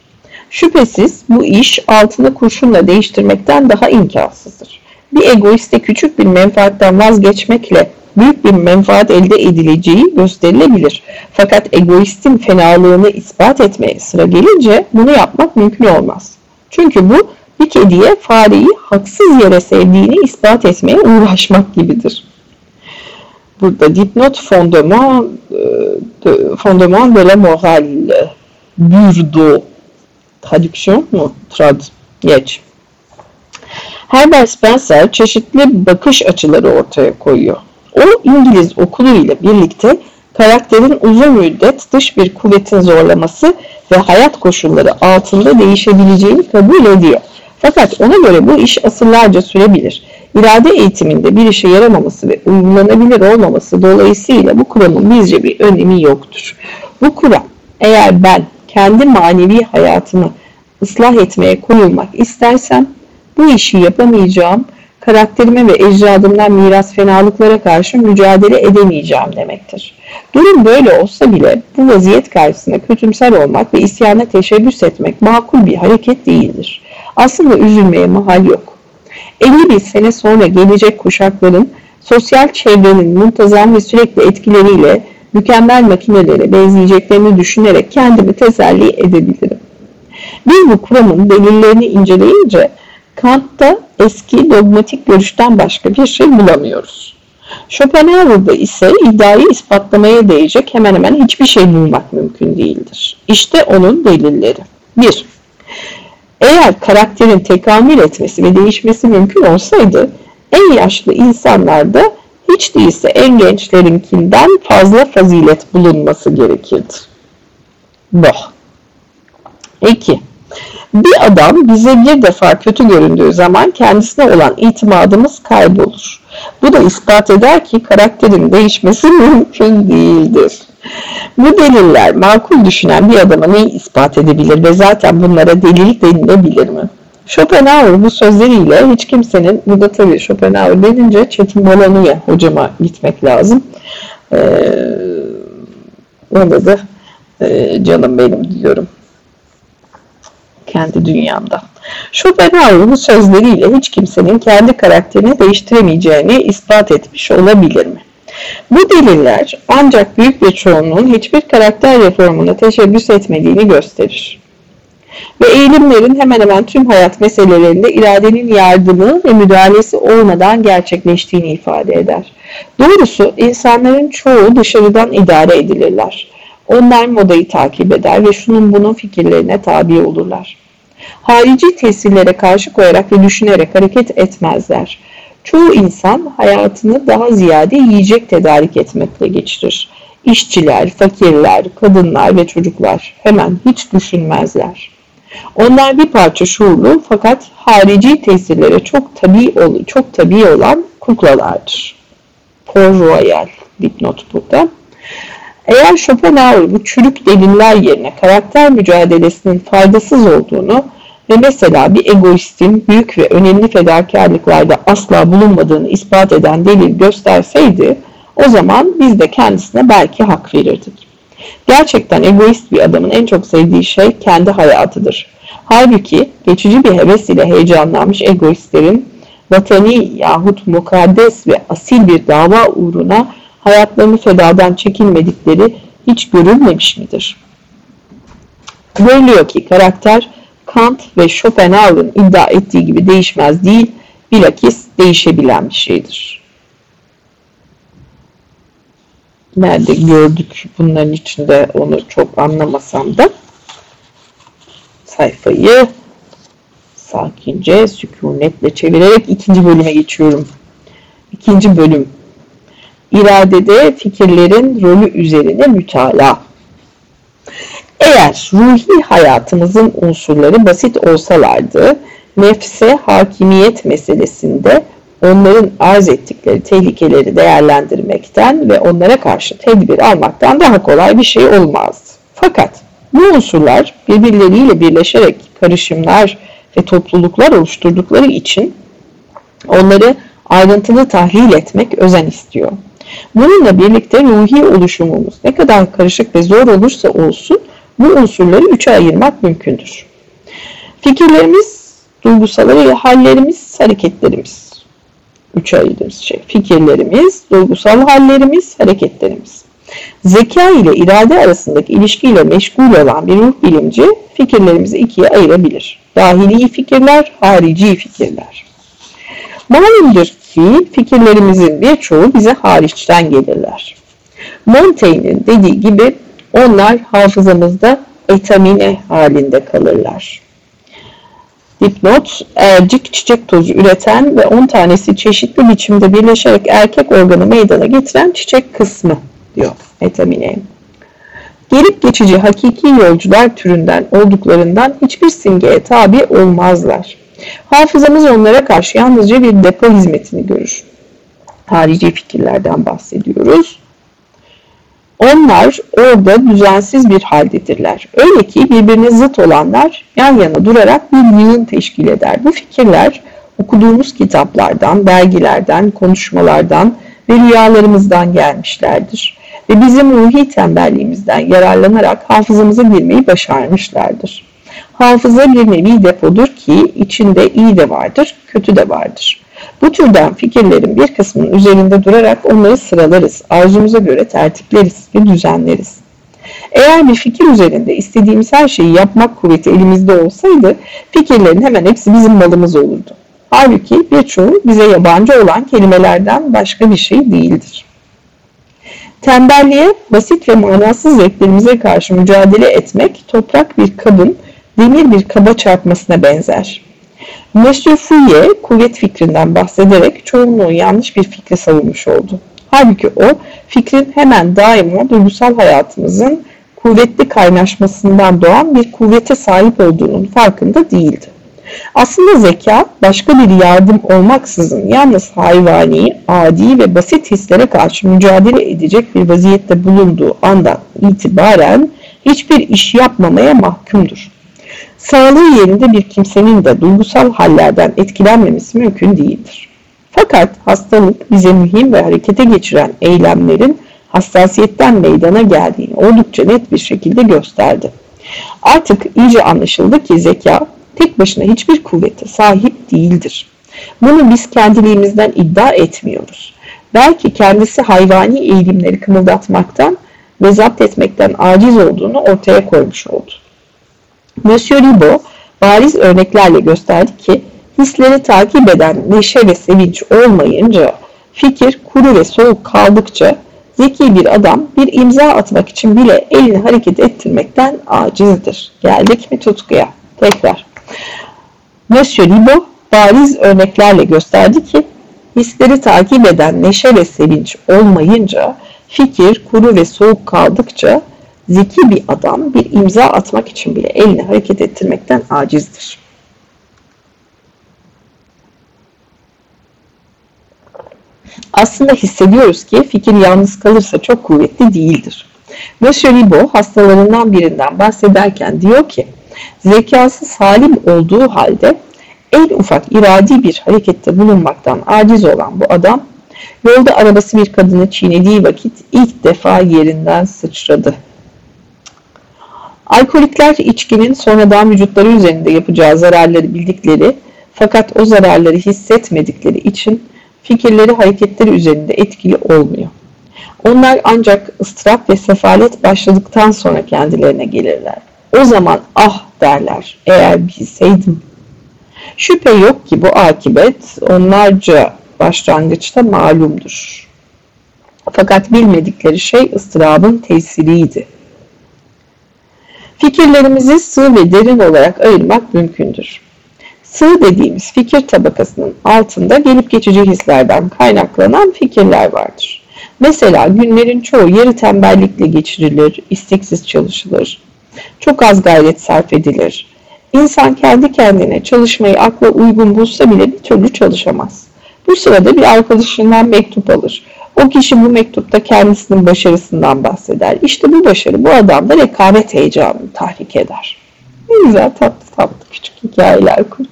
Şüphesiz bu iş altını kurşunla değiştirmekten daha imkansızdır. Bir egoiste küçük bir menfaatten vazgeçmekle büyük bir menfaat elde edileceği gösterilebilir. Fakat egoistin fenalığını ispat etmeye sıra gelince bunu yapmak mümkün olmaz. Çünkü bu bir kediye fareyi haksız yere sevdiğini ispat etmeye uğraşmak gibidir. Burada dipnot fondement, de, fondement de la morale, Burdo, traduction mu? Trad, geç. Herbert Spencer çeşitli bakış açıları ortaya koyuyor. O İngiliz okulu ile birlikte karakterin uzun müddet dış bir kuvvetin zorlaması ve hayat koşulları altında değişebileceğini kabul ediyor. Fakat ona göre bu iş asırlarca sürebilir. İrade eğitiminde bir işe yaramaması ve uygulanabilir olmaması dolayısıyla bu kuramın bizce bir önemi yoktur. Bu kuram eğer ben kendi manevi hayatımı ıslah etmeye koyulmak istersem bu işi yapamayacağım karakterime ve ecdadımdan miras fenalıklara karşı mücadele edemeyeceğim demektir. Durum böyle olsa bile bu vaziyet karşısında kötümser olmak ve isyana teşebbüs etmek makul bir hareket değildir. Aslında üzülmeye mahal yok. 50 bin sene sonra gelecek kuşakların sosyal çevrenin muntazam ve sürekli etkileriyle mükemmel makinelere benzeyeceklerini düşünerek kendimi teselli edebilirim. Biz bu kuramın delillerini inceleyince Kant'ta eski dogmatik görüşten başka bir şey bulamıyoruz. Schopenhauer'da ise iddiayı ispatlamaya değecek hemen hemen hiçbir şey bulmak mümkün değildir. İşte onun delilleri. 1. Eğer karakterin tekamül etmesi ve değişmesi mümkün olsaydı en yaşlı insanlarda hiç değilse en gençlerinkinden fazla fazilet bulunması gerekirdi. Bu. 2. Bir adam bize bir defa kötü göründüğü zaman kendisine olan itimadımız kaybolur. Bu da ispat eder ki karakterin değişmesi [LAUGHS] mümkün değildir. Bu deliller makul düşünen bir adama neyi ispat edebilir ve zaten bunlara delil denilebilir mi? Schopenhauer bu sözleriyle hiç kimsenin, burada tabii Schopenhauer denince Çetin Bolanu'ya hocama gitmek lazım. Ee, onda da e, canım benim diyorum kendi dünyamda. Schopenhauer bu sözleriyle hiç kimsenin kendi karakterini değiştiremeyeceğini ispat etmiş olabilir mi? Bu deliller ancak büyük bir çoğunluğun hiçbir karakter reformuna teşebbüs etmediğini gösterir. Ve eğilimlerin hemen hemen tüm hayat meselelerinde iradenin yardımı ve müdahalesi olmadan gerçekleştiğini ifade eder. Doğrusu insanların çoğu dışarıdan idare edilirler. Onlar modayı takip eder ve şunun bunun fikirlerine tabi olurlar. Harici tesirlere karşı koyarak ve düşünerek hareket etmezler. Çoğu insan hayatını daha ziyade yiyecek tedarik etmekle geçirir. İşçiler, fakirler, kadınlar ve çocuklar hemen hiç düşünmezler. Onlar bir parça şuurlu fakat harici tesirlere çok tabi çok tabi olan kuklalardır. Port Royal dipnot burada. Eğer Schopenhauer bu çürük deliller yerine karakter mücadelesinin faydasız olduğunu ve mesela bir egoistin büyük ve önemli fedakarlıklarda asla bulunmadığını ispat eden delil gösterseydi, o zaman biz de kendisine belki hak verirdik. Gerçekten egoist bir adamın en çok sevdiği şey kendi hayatıdır. Halbuki geçici bir heves ile heyecanlanmış egoistlerin vatani yahut mukaddes ve asil bir dava uğruna hayatlarını fedadan çekinmedikleri hiç görülmemiş midir? Görülüyor ki karakter Kant ve Schopenhauer'ın iddia ettiği gibi değişmez değil, bilakis değişebilen bir şeydir. Nerede gördük bunların içinde onu çok anlamasam da sayfayı sakince, sükunetle çevirerek ikinci bölüme geçiyorum. İkinci bölüm. İradede fikirlerin rolü üzerine mütalaa. Eğer ruhi hayatımızın unsurları basit olsalardı, nefse hakimiyet meselesinde onların arz ettikleri tehlikeleri değerlendirmekten ve onlara karşı tedbir almaktan daha kolay bir şey olmazdı. Fakat bu unsurlar birbirleriyle birleşerek karışımlar ve topluluklar oluşturdukları için onları ayrıntılı tahlil etmek özen istiyor. Bununla birlikte ruhi oluşumumuz ne kadar karışık ve zor olursa olsun bu unsurları üçe ayırmak mümkündür. Fikirlerimiz, duygusalları, hallerimiz, hareketlerimiz. Üçe ayırdığımız şey. Fikirlerimiz, duygusal hallerimiz, hareketlerimiz. Zeka ile irade arasındaki ilişkiyle meşgul olan bir ruh bilimci fikirlerimizi ikiye ayırabilir. Dahili fikirler, harici fikirler. Malumdur ki fikirlerimizin birçoğu bize hariçten gelirler. Montaigne'in dediği gibi onlar hafızamızda etamine halinde kalırlar. Dipnot, ercik çiçek tozu üreten ve 10 tanesi çeşitli biçimde birleşerek erkek organı meydana getiren çiçek kısmı diyor etamine. Gelip geçici hakiki yolcular türünden olduklarından hiçbir simgeye tabi olmazlar. Hafızamız onlara karşı yalnızca bir depo hizmetini görür. Harici fikirlerden bahsediyoruz. Onlar orada düzensiz bir haldedirler. Öyle ki birbirine zıt olanlar yan yana durarak bir yığın teşkil eder. Bu fikirler okuduğumuz kitaplardan, dergilerden, konuşmalardan ve rüyalarımızdan gelmişlerdir. Ve bizim ruhi tembelliğimizden yararlanarak hafızamıza girmeyi başarmışlardır. Hafıza bir nevi depodur ki içinde iyi de vardır, kötü de vardır. Bu türden fikirlerin bir kısmının üzerinde durarak onları sıralarız, arzumuza göre tertipleriz ve düzenleriz. Eğer bir fikir üzerinde istediğimiz her şeyi yapmak kuvveti elimizde olsaydı fikirlerin hemen hepsi bizim malımız olurdu. Halbuki birçoğu bize yabancı olan kelimelerden başka bir şey değildir. Tembelliğe, basit ve manasız zevklerimize karşı mücadele etmek toprak bir kabın demir bir kaba çarpmasına benzer. Monsieur Fouye kuvvet fikrinden bahsederek çoğunluğu yanlış bir fikri savunmuş oldu. Halbuki o fikrin hemen daima duygusal hayatımızın kuvvetli kaynaşmasından doğan bir kuvvete sahip olduğunun farkında değildi. Aslında zeka başka bir yardım olmaksızın yalnız hayvani, adi ve basit hislere karşı mücadele edecek bir vaziyette bulunduğu andan itibaren hiçbir iş yapmamaya mahkumdur. Sağlığı yerinde bir kimsenin de duygusal hallerden etkilenmemesi mümkün değildir. Fakat hastalık bize mühim ve harekete geçiren eylemlerin hassasiyetten meydana geldiğini oldukça net bir şekilde gösterdi. Artık iyice anlaşıldı ki zeka tek başına hiçbir kuvvete sahip değildir. Bunu biz kendiliğimizden iddia etmiyoruz. Belki kendisi hayvani eğilimleri kımıldatmaktan ve zapt etmekten aciz olduğunu ortaya koymuş oldu. Monsieur Ribot bariz örneklerle gösterdi ki hisleri takip eden neşe ve sevinç olmayınca fikir kuru ve soğuk kaldıkça zeki bir adam bir imza atmak için bile elini hareket ettirmekten acizdir. Geldik mi tutkuya? Tekrar. Monsieur Ribot bariz örneklerle gösterdi ki hisleri takip eden neşe ve sevinç olmayınca fikir kuru ve soğuk kaldıkça Zeki bir adam bir imza atmak için bile elini hareket ettirmekten acizdir. Aslında hissediyoruz ki fikir yalnız kalırsa çok kuvvetli değildir. Monsieur Ribot hastalarından birinden bahsederken diyor ki, zekası salim olduğu halde en ufak iradi bir harekette bulunmaktan aciz olan bu adam, yolda arabası bir kadını çiğnediği vakit ilk defa yerinden sıçradı. Alkolikler içkinin sonradan vücutları üzerinde yapacağı zararları bildikleri fakat o zararları hissetmedikleri için fikirleri hareketleri üzerinde etkili olmuyor. Onlar ancak ıstırap ve sefalet başladıktan sonra kendilerine gelirler. O zaman ah derler eğer bilseydim. Şüphe yok ki bu akibet onlarca başlangıçta malumdur. Fakat bilmedikleri şey ıstırabın tesiriydi. Fikirlerimizi sığ ve derin olarak ayırmak mümkündür. Sığ dediğimiz fikir tabakasının altında gelip geçici hislerden kaynaklanan fikirler vardır. Mesela günlerin çoğu yarı tembellikle geçirilir, isteksiz çalışılır, çok az gayret sarf edilir. İnsan kendi kendine çalışmayı akla uygun bulsa bile bir türlü çalışamaz. Bu sırada bir arkadaşından mektup alır. O kişi bu mektupta kendisinin başarısından bahseder. İşte bu başarı bu adamda rekabet heyecanını tahrik eder. Ne güzel tatlı tatlı küçük hikayeler kur.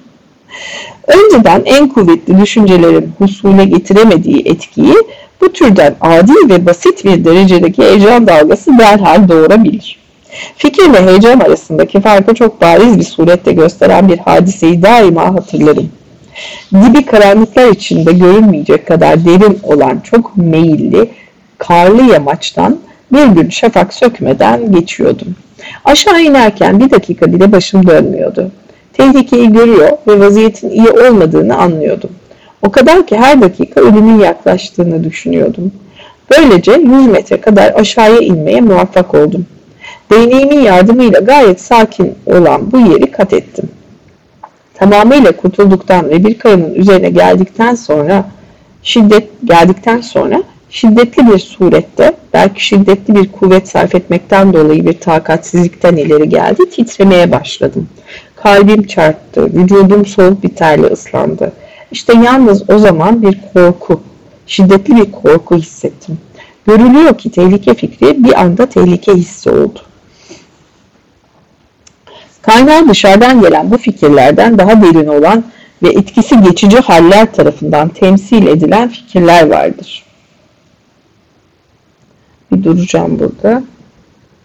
Önceden en kuvvetli düşüncelerin husule getiremediği etkiyi bu türden adi ve basit bir derecedeki heyecan dalgası derhal doğurabilir. Fikir ve heyecan arasındaki farkı çok bariz bir surette gösteren bir hadiseyi daima hatırlarım. Dibi karanlıklar içinde görünmeyecek kadar derin olan çok meyilli, karlı yamaçtan bir gün şafak sökmeden geçiyordum. Aşağı inerken bir dakika bile başım dönmüyordu. Tehlikeyi görüyor ve vaziyetin iyi olmadığını anlıyordum. O kadar ki her dakika ölümün yaklaştığını düşünüyordum. Böylece 100 metre kadar aşağıya inmeye muvaffak oldum. Değneğimin yardımıyla gayet sakin olan bu yeri kat ettim. Tamamıyla kurtulduktan ve bir kayanın üzerine geldikten sonra şiddet geldikten sonra şiddetli bir surette belki şiddetli bir kuvvet sarf etmekten dolayı bir takatsizlikten ileri geldi titremeye başladım. Kalbim çarptı, vücudum soğuk bir terle ıslandı. İşte yalnız o zaman bir korku, şiddetli bir korku hissettim. Görülüyor ki tehlike fikri bir anda tehlike hissi oldu. Kaynağı dışarıdan gelen bu fikirlerden daha derin olan ve etkisi geçici haller tarafından temsil edilen fikirler vardır. Bir duracağım burada.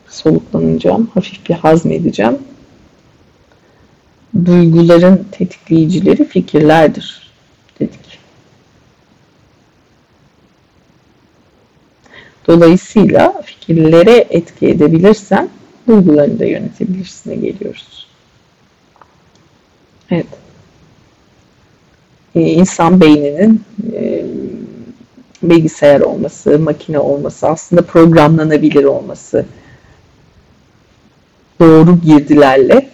Soluklanacağım. Hafif bir hazmedeceğim. Duyguların tetikleyicileri fikirlerdir dedik. Dolayısıyla fikirlere etki edebilirsen duygularını da yönetebilirsine geliyoruz. Evet. Ee, insan beyninin e, bilgisayar olması, makine olması, aslında programlanabilir olması, doğru girdilerle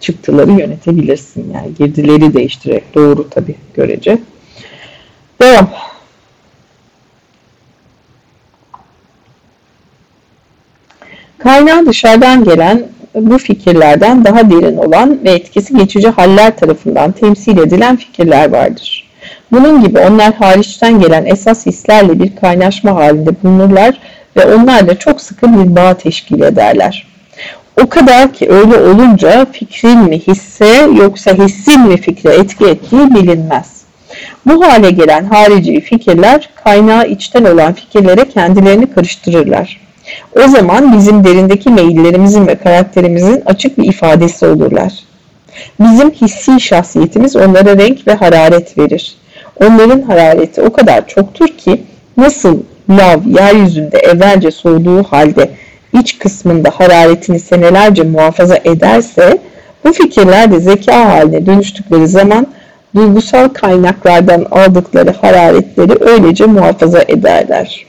çıktıları yönetebilirsin. Yani girdileri değiştirerek doğru tabi görece. Devam. Kaynağı dışarıdan gelen bu fikirlerden daha derin olan ve etkisi geçici haller tarafından temsil edilen fikirler vardır. Bunun gibi onlar hariçten gelen esas hislerle bir kaynaşma halinde bulunurlar ve onlarla çok sıkı bir bağ teşkil ederler. O kadar ki öyle olunca fikrin mi hisse yoksa hissin mi fikre etki ettiği bilinmez. Bu hale gelen harici fikirler kaynağı içten olan fikirlere kendilerini karıştırırlar. O zaman bizim derindeki meyillerimizin ve karakterimizin açık bir ifadesi olurlar. Bizim hissi şahsiyetimiz onlara renk ve hararet verir. Onların harareti o kadar çoktur ki nasıl lav yeryüzünde evvelce soğuduğu halde iç kısmında hararetini senelerce muhafaza ederse bu fikirler de zeka haline dönüştükleri zaman duygusal kaynaklardan aldıkları hararetleri öylece muhafaza ederler.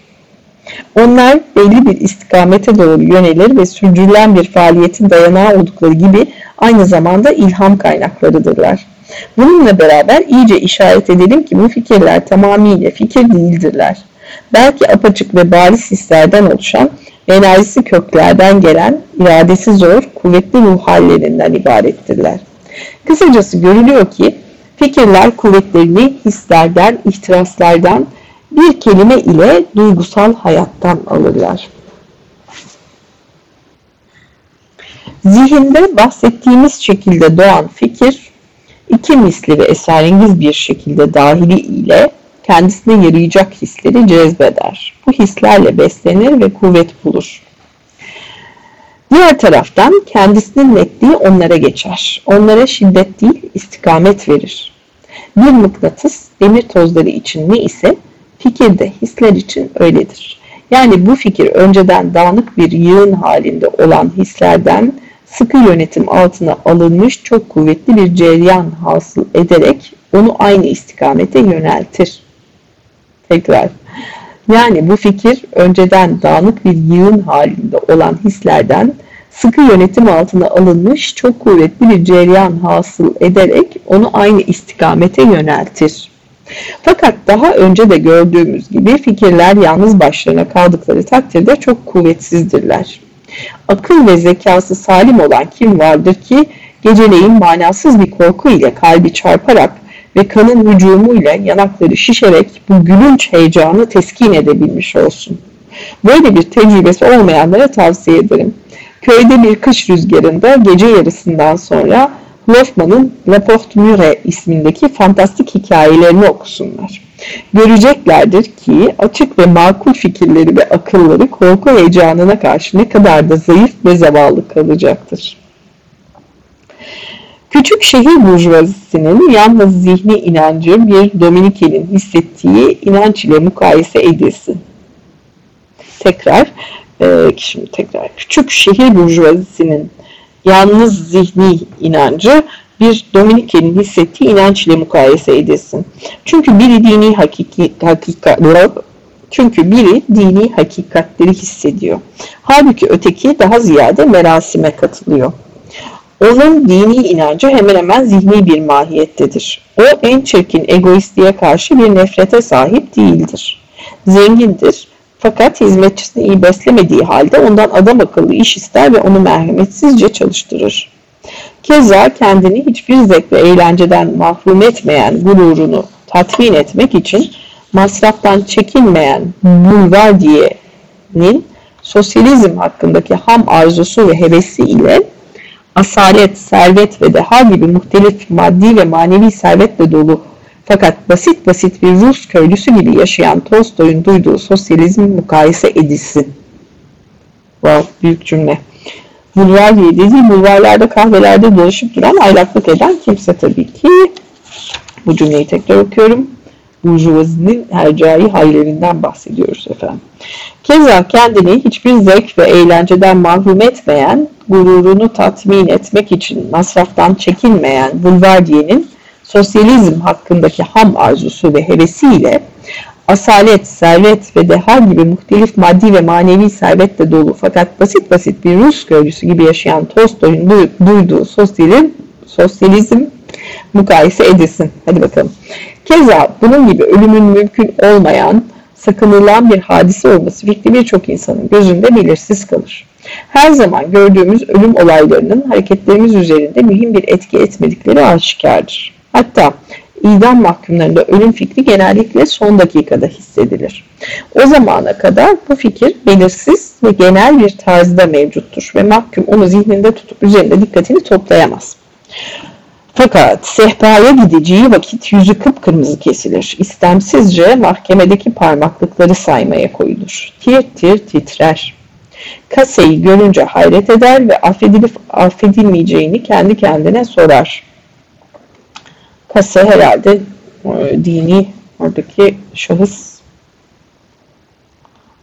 Onlar belli bir istikamete doğru yönelir ve sürdürülen bir faaliyetin dayanağı oldukları gibi aynı zamanda ilham kaynaklarıdırlar. Bununla beraber iyice işaret edelim ki bu fikirler tamamıyla fikir değildirler. Belki apaçık ve bariz hislerden oluşan enerjisi köklerden gelen, iradesi zor, kuvvetli ruh hallerinden ibarettirler. Kısacası görülüyor ki fikirler kuvvetlerini hislerden, ihtiraslardan, bir kelime ile duygusal hayattan alırlar. Zihinde bahsettiğimiz şekilde doğan fikir, iki misli ve esarengiz bir şekilde dahili ile kendisine yarayacak hisleri cezbeder. Bu hislerle beslenir ve kuvvet bulur. Diğer taraftan kendisinin netliği onlara geçer. Onlara şiddet değil istikamet verir. Bir mıknatıs demir tozları için ne ise fikir de hisler için öyledir. Yani bu fikir önceden dağınık bir yığın halinde olan hislerden sıkı yönetim altına alınmış çok kuvvetli bir cereyan hasıl ederek onu aynı istikamete yöneltir. Tekrar. Yani bu fikir önceden dağınık bir yığın halinde olan hislerden sıkı yönetim altına alınmış çok kuvvetli bir cereyan hasıl ederek onu aynı istikamete yöneltir. Fakat daha önce de gördüğümüz gibi fikirler yalnız başlarına kaldıkları takdirde çok kuvvetsizdirler. Akıl ve zekası salim olan kim vardır ki geceleyin manasız bir korku ile kalbi çarparak ve kanın hücumuyla yanakları şişerek bu gülünç heyecanı teskin edebilmiş olsun. Böyle bir tecrübesi olmayanlara tavsiye ederim. Köyde bir kış rüzgarında gece yarısından sonra Hoffman'ın La Porte Mure ismindeki fantastik hikayelerini okusunlar. Göreceklerdir ki açık ve makul fikirleri ve akılları korku heyecanına karşı ne kadar da zayıf ve zavallı kalacaktır. Küçük şehir burjuvazisinin yalnız zihni inancı bir Dominike'nin hissettiği inanç ile mukayese edilsin. Tekrar, e, şimdi tekrar küçük şehir burjuvazisinin yalnız zihni inancı bir Dominike'nin hissettiği inanç ile mukayese edilsin. Çünkü biri dini hakiki, hakikatler, çünkü biri dini hakikatleri hissediyor. Halbuki öteki daha ziyade merasime katılıyor. Onun dini inancı hemen hemen zihni bir mahiyettedir. O en çirkin egoistliğe karşı bir nefrete sahip değildir. Zengindir fakat hizmetçisini iyi beslemediği halde ondan adam akıllı iş ister ve onu merhametsizce çalıştırır. Keza kendini hiçbir zevk ve eğlenceden mahrum etmeyen gururunu tatmin etmek için masraftan çekinmeyen Bulvardiye'nin sosyalizm hakkındaki ham arzusu ve hevesi ile asalet, servet ve deha gibi muhtelif maddi ve manevi servetle dolu fakat basit basit bir Rus köylüsü gibi yaşayan Tolstoy'un duyduğu sosyalizm mukayese edilsin. Wow, büyük cümle. Bulvar diye dediği bulvarlarda kahvelerde dolaşıp duran aylaklık eden kimse tabii ki. Bu cümleyi tekrar okuyorum. Burjuvazinin hercai hallerinden bahsediyoruz efendim. Keza kendini hiçbir zevk ve eğlenceden mahrum etmeyen, gururunu tatmin etmek için masraftan çekinmeyen Bulvardiye'nin sosyalizm hakkındaki ham arzusu ve hevesiyle asalet, servet ve deha gibi muhtelif maddi ve manevi servetle dolu fakat basit basit bir Rus köylüsü gibi yaşayan Tolstoy'un duyduğu sosyalizm, sosyalizm mukayese edilsin. Hadi bakalım. Keza bunun gibi ölümün mümkün olmayan, sakınılan bir hadise olması fikri birçok insanın gözünde belirsiz kalır. Her zaman gördüğümüz ölüm olaylarının hareketlerimiz üzerinde mühim bir etki etmedikleri aşikardır. Hatta idam mahkumlarında ölüm fikri genellikle son dakikada hissedilir. O zamana kadar bu fikir belirsiz ve genel bir tarzda mevcuttur ve mahkum onu zihninde tutup üzerinde dikkatini toplayamaz. Fakat sehpaya gideceği vakit yüzü kıpkırmızı kesilir. İstemsizce mahkemedeki parmaklıkları saymaya koyulur. Tir tir titrer. Kaseyi görünce hayret eder ve affedilip affedilmeyeceğini kendi kendine sorar. Kase herhalde e, dini oradaki şahıs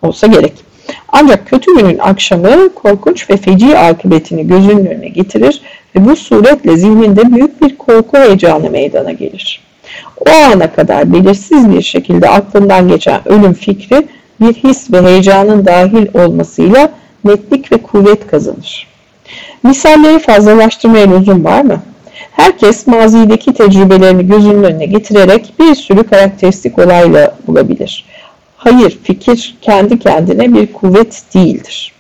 olsa gerek. Ancak kötü günün akşamı korkunç ve feci akıbetini gözünün önüne getirir ve bu suretle zihninde büyük bir korku heyecanı meydana gelir. O ana kadar belirsiz bir şekilde aklından geçen ölüm fikri bir his ve heyecanın dahil olmasıyla netlik ve kuvvet kazanır. Misalleri fazlalaştırmaya lüzum var mı? Herkes mazideki tecrübelerini gözünün önüne getirerek bir sürü karakteristik olayla bulabilir. Hayır, fikir kendi kendine bir kuvvet değildir.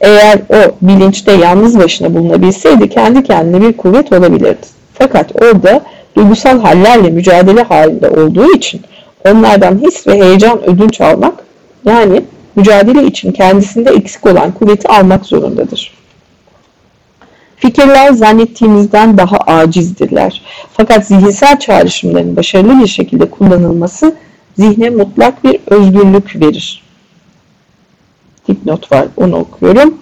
Eğer o bilinçte yalnız başına bulunabilseydi kendi kendine bir kuvvet olabilirdi. Fakat orada duygusal hallerle mücadele halinde olduğu için onlardan his ve heyecan ödünç almak yani mücadele için kendisinde eksik olan kuvveti almak zorundadır. Fikirler zannettiğimizden daha acizdirler. Fakat zihinsel çağrışımların başarılı bir şekilde kullanılması zihne mutlak bir özgürlük verir. Dipnot var, onu okuyorum.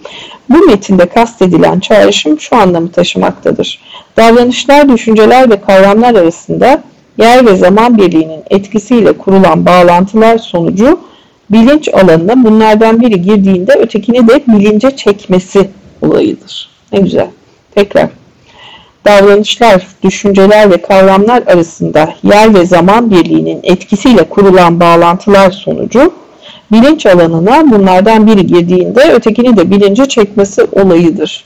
Bu metinde kastedilen çağrışım şu anlamı taşımaktadır. Davranışlar, düşünceler ve kavramlar arasında yer ve zaman birliğinin etkisiyle kurulan bağlantılar sonucu bilinç alanına bunlardan biri girdiğinde ötekini de bilince çekmesi olayıdır. Ne güzel. Tekrar. Davranışlar, düşünceler ve kavramlar arasında yer ve zaman birliğinin etkisiyle kurulan bağlantılar sonucu bilinç alanına bunlardan biri girdiğinde ötekini de bilince çekmesi olayıdır.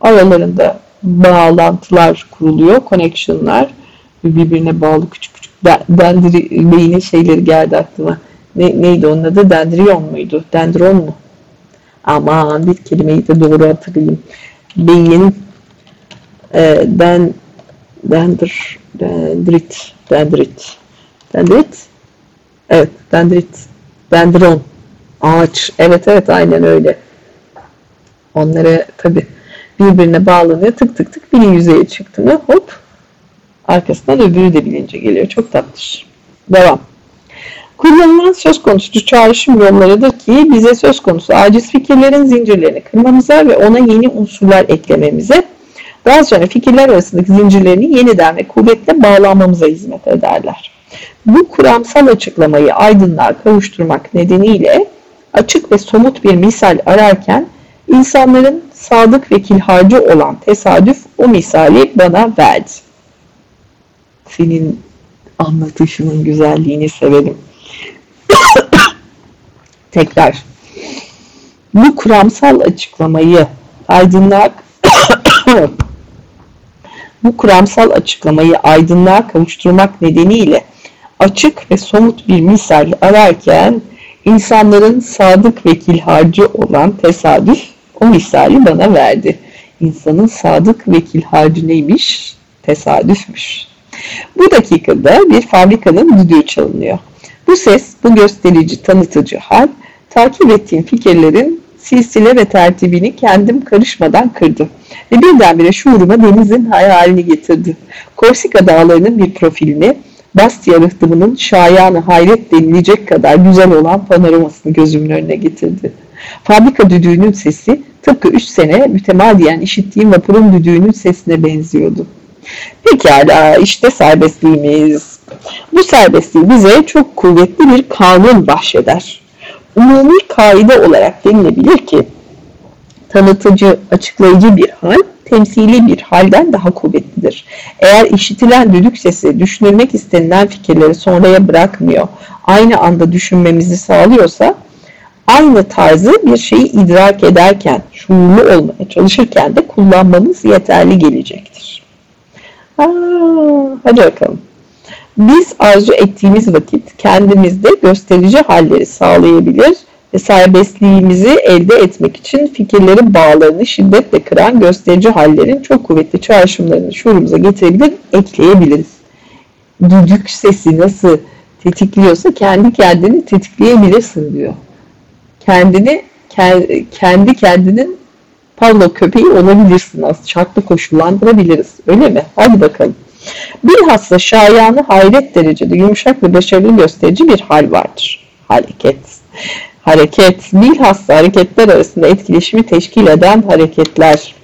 Aralarında bağlantılar kuruluyor, connection'lar birbirine bağlı küçük küçük dendri beynin şeyleri geldi aklıma. Ne, neydi onun adı? Dendriyon muydu? Dendron mu? Aman bir kelimeyi de doğru hatırlayayım. Beynin e, den, dendr, dendrit, dendrit, dendrit, evet dendrit, dendron, ağaç, evet evet aynen öyle. Onlara tabi birbirine bağlanıyor tık tık tık biri yüzeye çıktı mı hop arkasından öbürü de bilince geliyor. Çok tatlış. Devam. Kullanılan söz konusu çağrışım yollarıdır ki bize söz konusu aciz fikirlerin zincirlerini kırmamıza ve ona yeni unsurlar eklememize, daha sonra fikirler arasındaki zincirlerini yeniden ve kuvvetle bağlamamıza hizmet ederler. Bu kuramsal açıklamayı aydınlığa kavuşturmak nedeniyle açık ve somut bir misal ararken insanların sadık ve kilharcı olan tesadüf o misali bana verdi. Senin anlatışının güzelliğini severim. Tekrar. Bu kuramsal açıklamayı aydınlığa [COUGHS] bu kuramsal açıklamayı aydınlığa kavuşturmak nedeniyle açık ve somut bir misal ararken insanların sadık vekil harcı olan tesadüf o misali bana verdi. İnsanın sadık vekil harcı neymiş? Tesadüfmüş. Bu dakikada bir fabrikanın düdüğü çalınıyor. Bu ses, bu gösterici, tanıtıcı hal, takip ettiğim fikirlerin silsile ve tertibini kendim karışmadan kırdı. Ve birdenbire şuuruma denizin hayalini getirdi. Korsika dağlarının bir profilini, Bastia rıhtımının şayanı hayret denilecek kadar güzel olan panoramasını gözümün önüne getirdi. Fabrika düdüğünün sesi tıpkı üç sene mütemadiyen işittiğim vapurun düdüğünün sesine benziyordu. Pekala işte serbestliğimiz. Bu serbestliği bize çok kuvvetli bir kanun bahşeder. Umumi kaide olarak denilebilir ki tanıtıcı, açıklayıcı bir hal temsili bir halden daha kuvvetlidir. Eğer işitilen düdük sesi düşünülmek istenilen fikirleri sonraya bırakmıyor, aynı anda düşünmemizi sağlıyorsa aynı tarzı bir şeyi idrak ederken, şuurlu olmaya çalışırken de kullanmamız yeterli gelecektir. Aa, hadi bakalım. Biz arzu ettiğimiz vakit kendimizde gösterici halleri sağlayabilir ve serbestliğimizi elde etmek için fikirlerin bağlarını şiddetle kıran gösterici hallerin çok kuvvetli çağrışımlarını şuurumuza getirebilir, ekleyebiliriz. Düdük sesi nasıl tetikliyorsa kendi kendini tetikleyebilirsin diyor. Kendini kendi kendinin Pavlov köpeği olabilirsin az şartlı koşullandırabiliriz. Öyle mi? Hadi bakalım. Bilhassa şayanı hayret derecede yumuşak ve başarılı gösterici bir hal vardır. Hareket. Hareket, bilhassa hareketler arasında etkileşimi teşkil eden hareketler.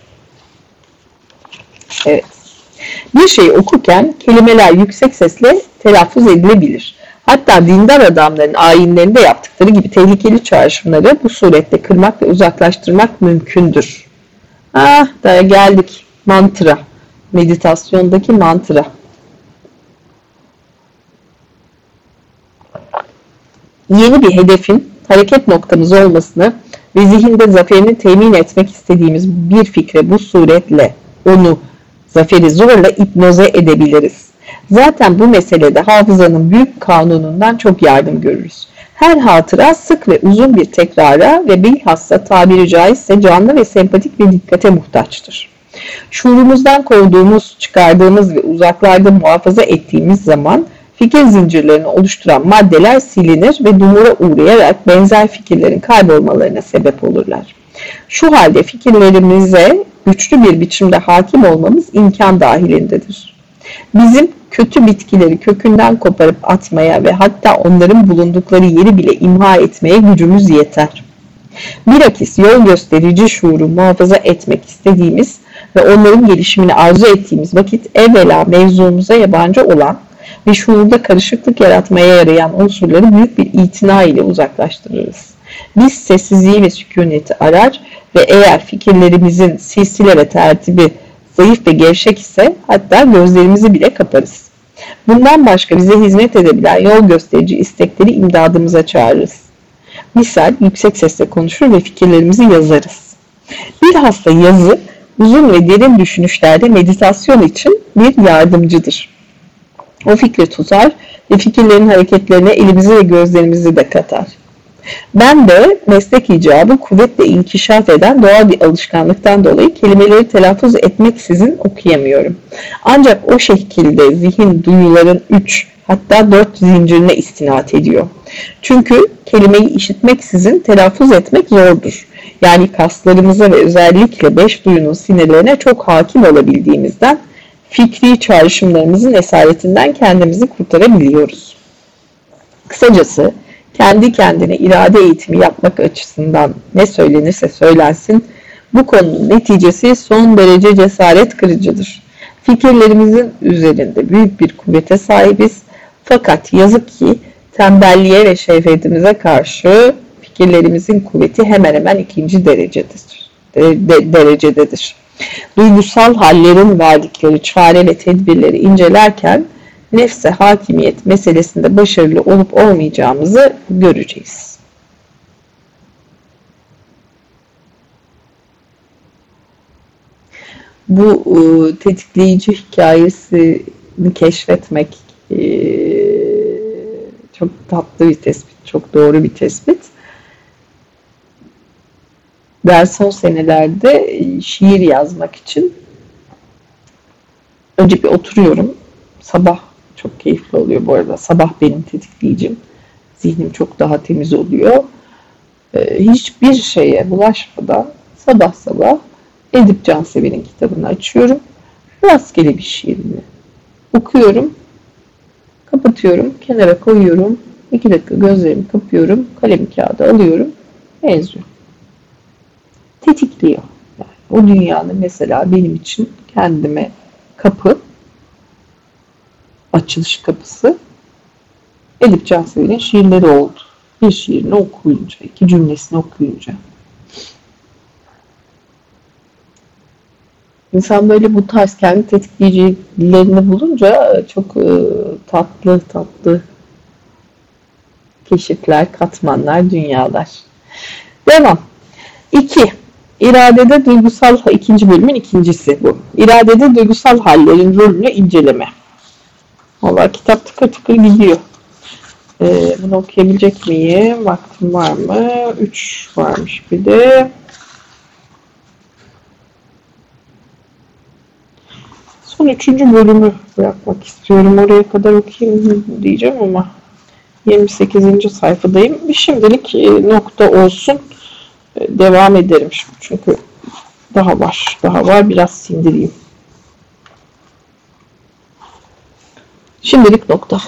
Evet. Bir şeyi okurken kelimeler yüksek sesle telaffuz edilebilir. Hatta dindar adamların ayinlerinde yaptıkları gibi tehlikeli çağrışımları bu surette kırmak ve uzaklaştırmak mümkündür. Ah da geldik mantra. Meditasyondaki mantra. Yeni bir hedefin hareket noktamız olmasını ve zihinde zaferini temin etmek istediğimiz bir fikre bu suretle onu zaferi zorla ipnoze edebiliriz. Zaten bu meselede hafızanın büyük kanunundan çok yardım görürüz. Her hatıra sık ve uzun bir tekrara ve bilhassa tabiri caizse canlı ve sempatik bir dikkate muhtaçtır. Şuurumuzdan kovduğumuz, çıkardığımız ve uzaklarda muhafaza ettiğimiz zaman fikir zincirlerini oluşturan maddeler silinir ve dumura uğrayarak benzer fikirlerin kaybolmalarına sebep olurlar. Şu halde fikirlerimize güçlü bir biçimde hakim olmamız imkan dahilindedir. Bizim kötü bitkileri kökünden koparıp atmaya ve hatta onların bulundukları yeri bile imha etmeye gücümüz yeter. Bilakis yol gösterici şuuru muhafaza etmek istediğimiz ve onların gelişimini arzu ettiğimiz vakit evvela mevzumuza yabancı olan ve şuurda karışıklık yaratmaya yarayan unsurları büyük bir itina ile uzaklaştırırız. Biz sessizliği ve sükuneti arar ve eğer fikirlerimizin silsile ve tertibi zayıf ve gevşek ise hatta gözlerimizi bile kaparız. Bundan başka bize hizmet edebilen yol gösterici istekleri imdadımıza çağırırız. Misal yüksek sesle konuşur ve fikirlerimizi yazarız. Bilhassa yazı uzun ve derin düşünüşlerde meditasyon için bir yardımcıdır. O fikri tutar ve fikirlerin hareketlerine elimizi ve gözlerimizi de katar. Ben de meslek icabı kuvvetle inkişaf eden doğal bir alışkanlıktan dolayı kelimeleri telaffuz etmeksizin okuyamıyorum. Ancak o şekilde zihin duyuların üç hatta dört zincirine istinat ediyor. Çünkü kelimeyi işitmeksizin telaffuz etmek zordur. Yani kaslarımıza ve özellikle beş duyunun sinirlerine çok hakim olabildiğimizden fikri çağrışımlarımızın esaretinden kendimizi kurtarabiliyoruz. Kısacası kendi kendine irade eğitimi yapmak açısından ne söylenirse söylensin bu konunun neticesi son derece cesaret kırıcıdır. Fikirlerimizin üzerinde büyük bir kuvvete sahibiz fakat yazık ki tembelliğe ve şehvetimize karşı fikirlerimizin kuvveti hemen hemen ikinci derecededir. De, de, derecededir. Duygusal hallerin verdikleri çare ve tedbirleri incelerken nefse hakimiyet meselesinde başarılı olup olmayacağımızı göreceğiz. Bu e, tetikleyici hikayesini keşfetmek e, çok tatlı bir tespit, çok doğru bir tespit. Ben son senelerde şiir yazmak için önce bir oturuyorum. Sabah çok keyifli oluyor bu arada. Sabah benim tetikleyicim. Zihnim çok daha temiz oluyor. Ee, hiçbir şeye bulaşmadan sabah sabah Edip Cansever'in kitabını açıyorum. Rastgele bir şiirini okuyorum. Kapatıyorum. Kenara koyuyorum. İki dakika gözlerimi kapıyorum. Kalem kağıdı alıyorum. Yazıyorum. Tetikliyor. Yani o dünyanın mesela benim için kendime kapı açılış kapısı Edip Cansever'in şiirleri oldu. Bir şiirini okuyunca, iki cümlesini okuyunca. İnsan böyle bu tarz kendi tetikleyicilerini bulunca çok e, tatlı tatlı keşifler, katmanlar, dünyalar. Devam. 2. İradede duygusal, ikinci bölümün ikincisi bu. İradede duygusal hallerin rolünü inceleme. Valla kitap tıkır tıkır gidiyor. Ee, bunu okuyabilecek miyim? Vaktim var mı? 3 varmış bir de. Son üçüncü bölümü bırakmak istiyorum. Oraya kadar okuyayım diyeceğim ama 28. sayfadayım. Bir şimdilik e, nokta olsun. E, devam ederim çünkü daha var. Daha var. Biraz sindireyim. Şimdilik nokta.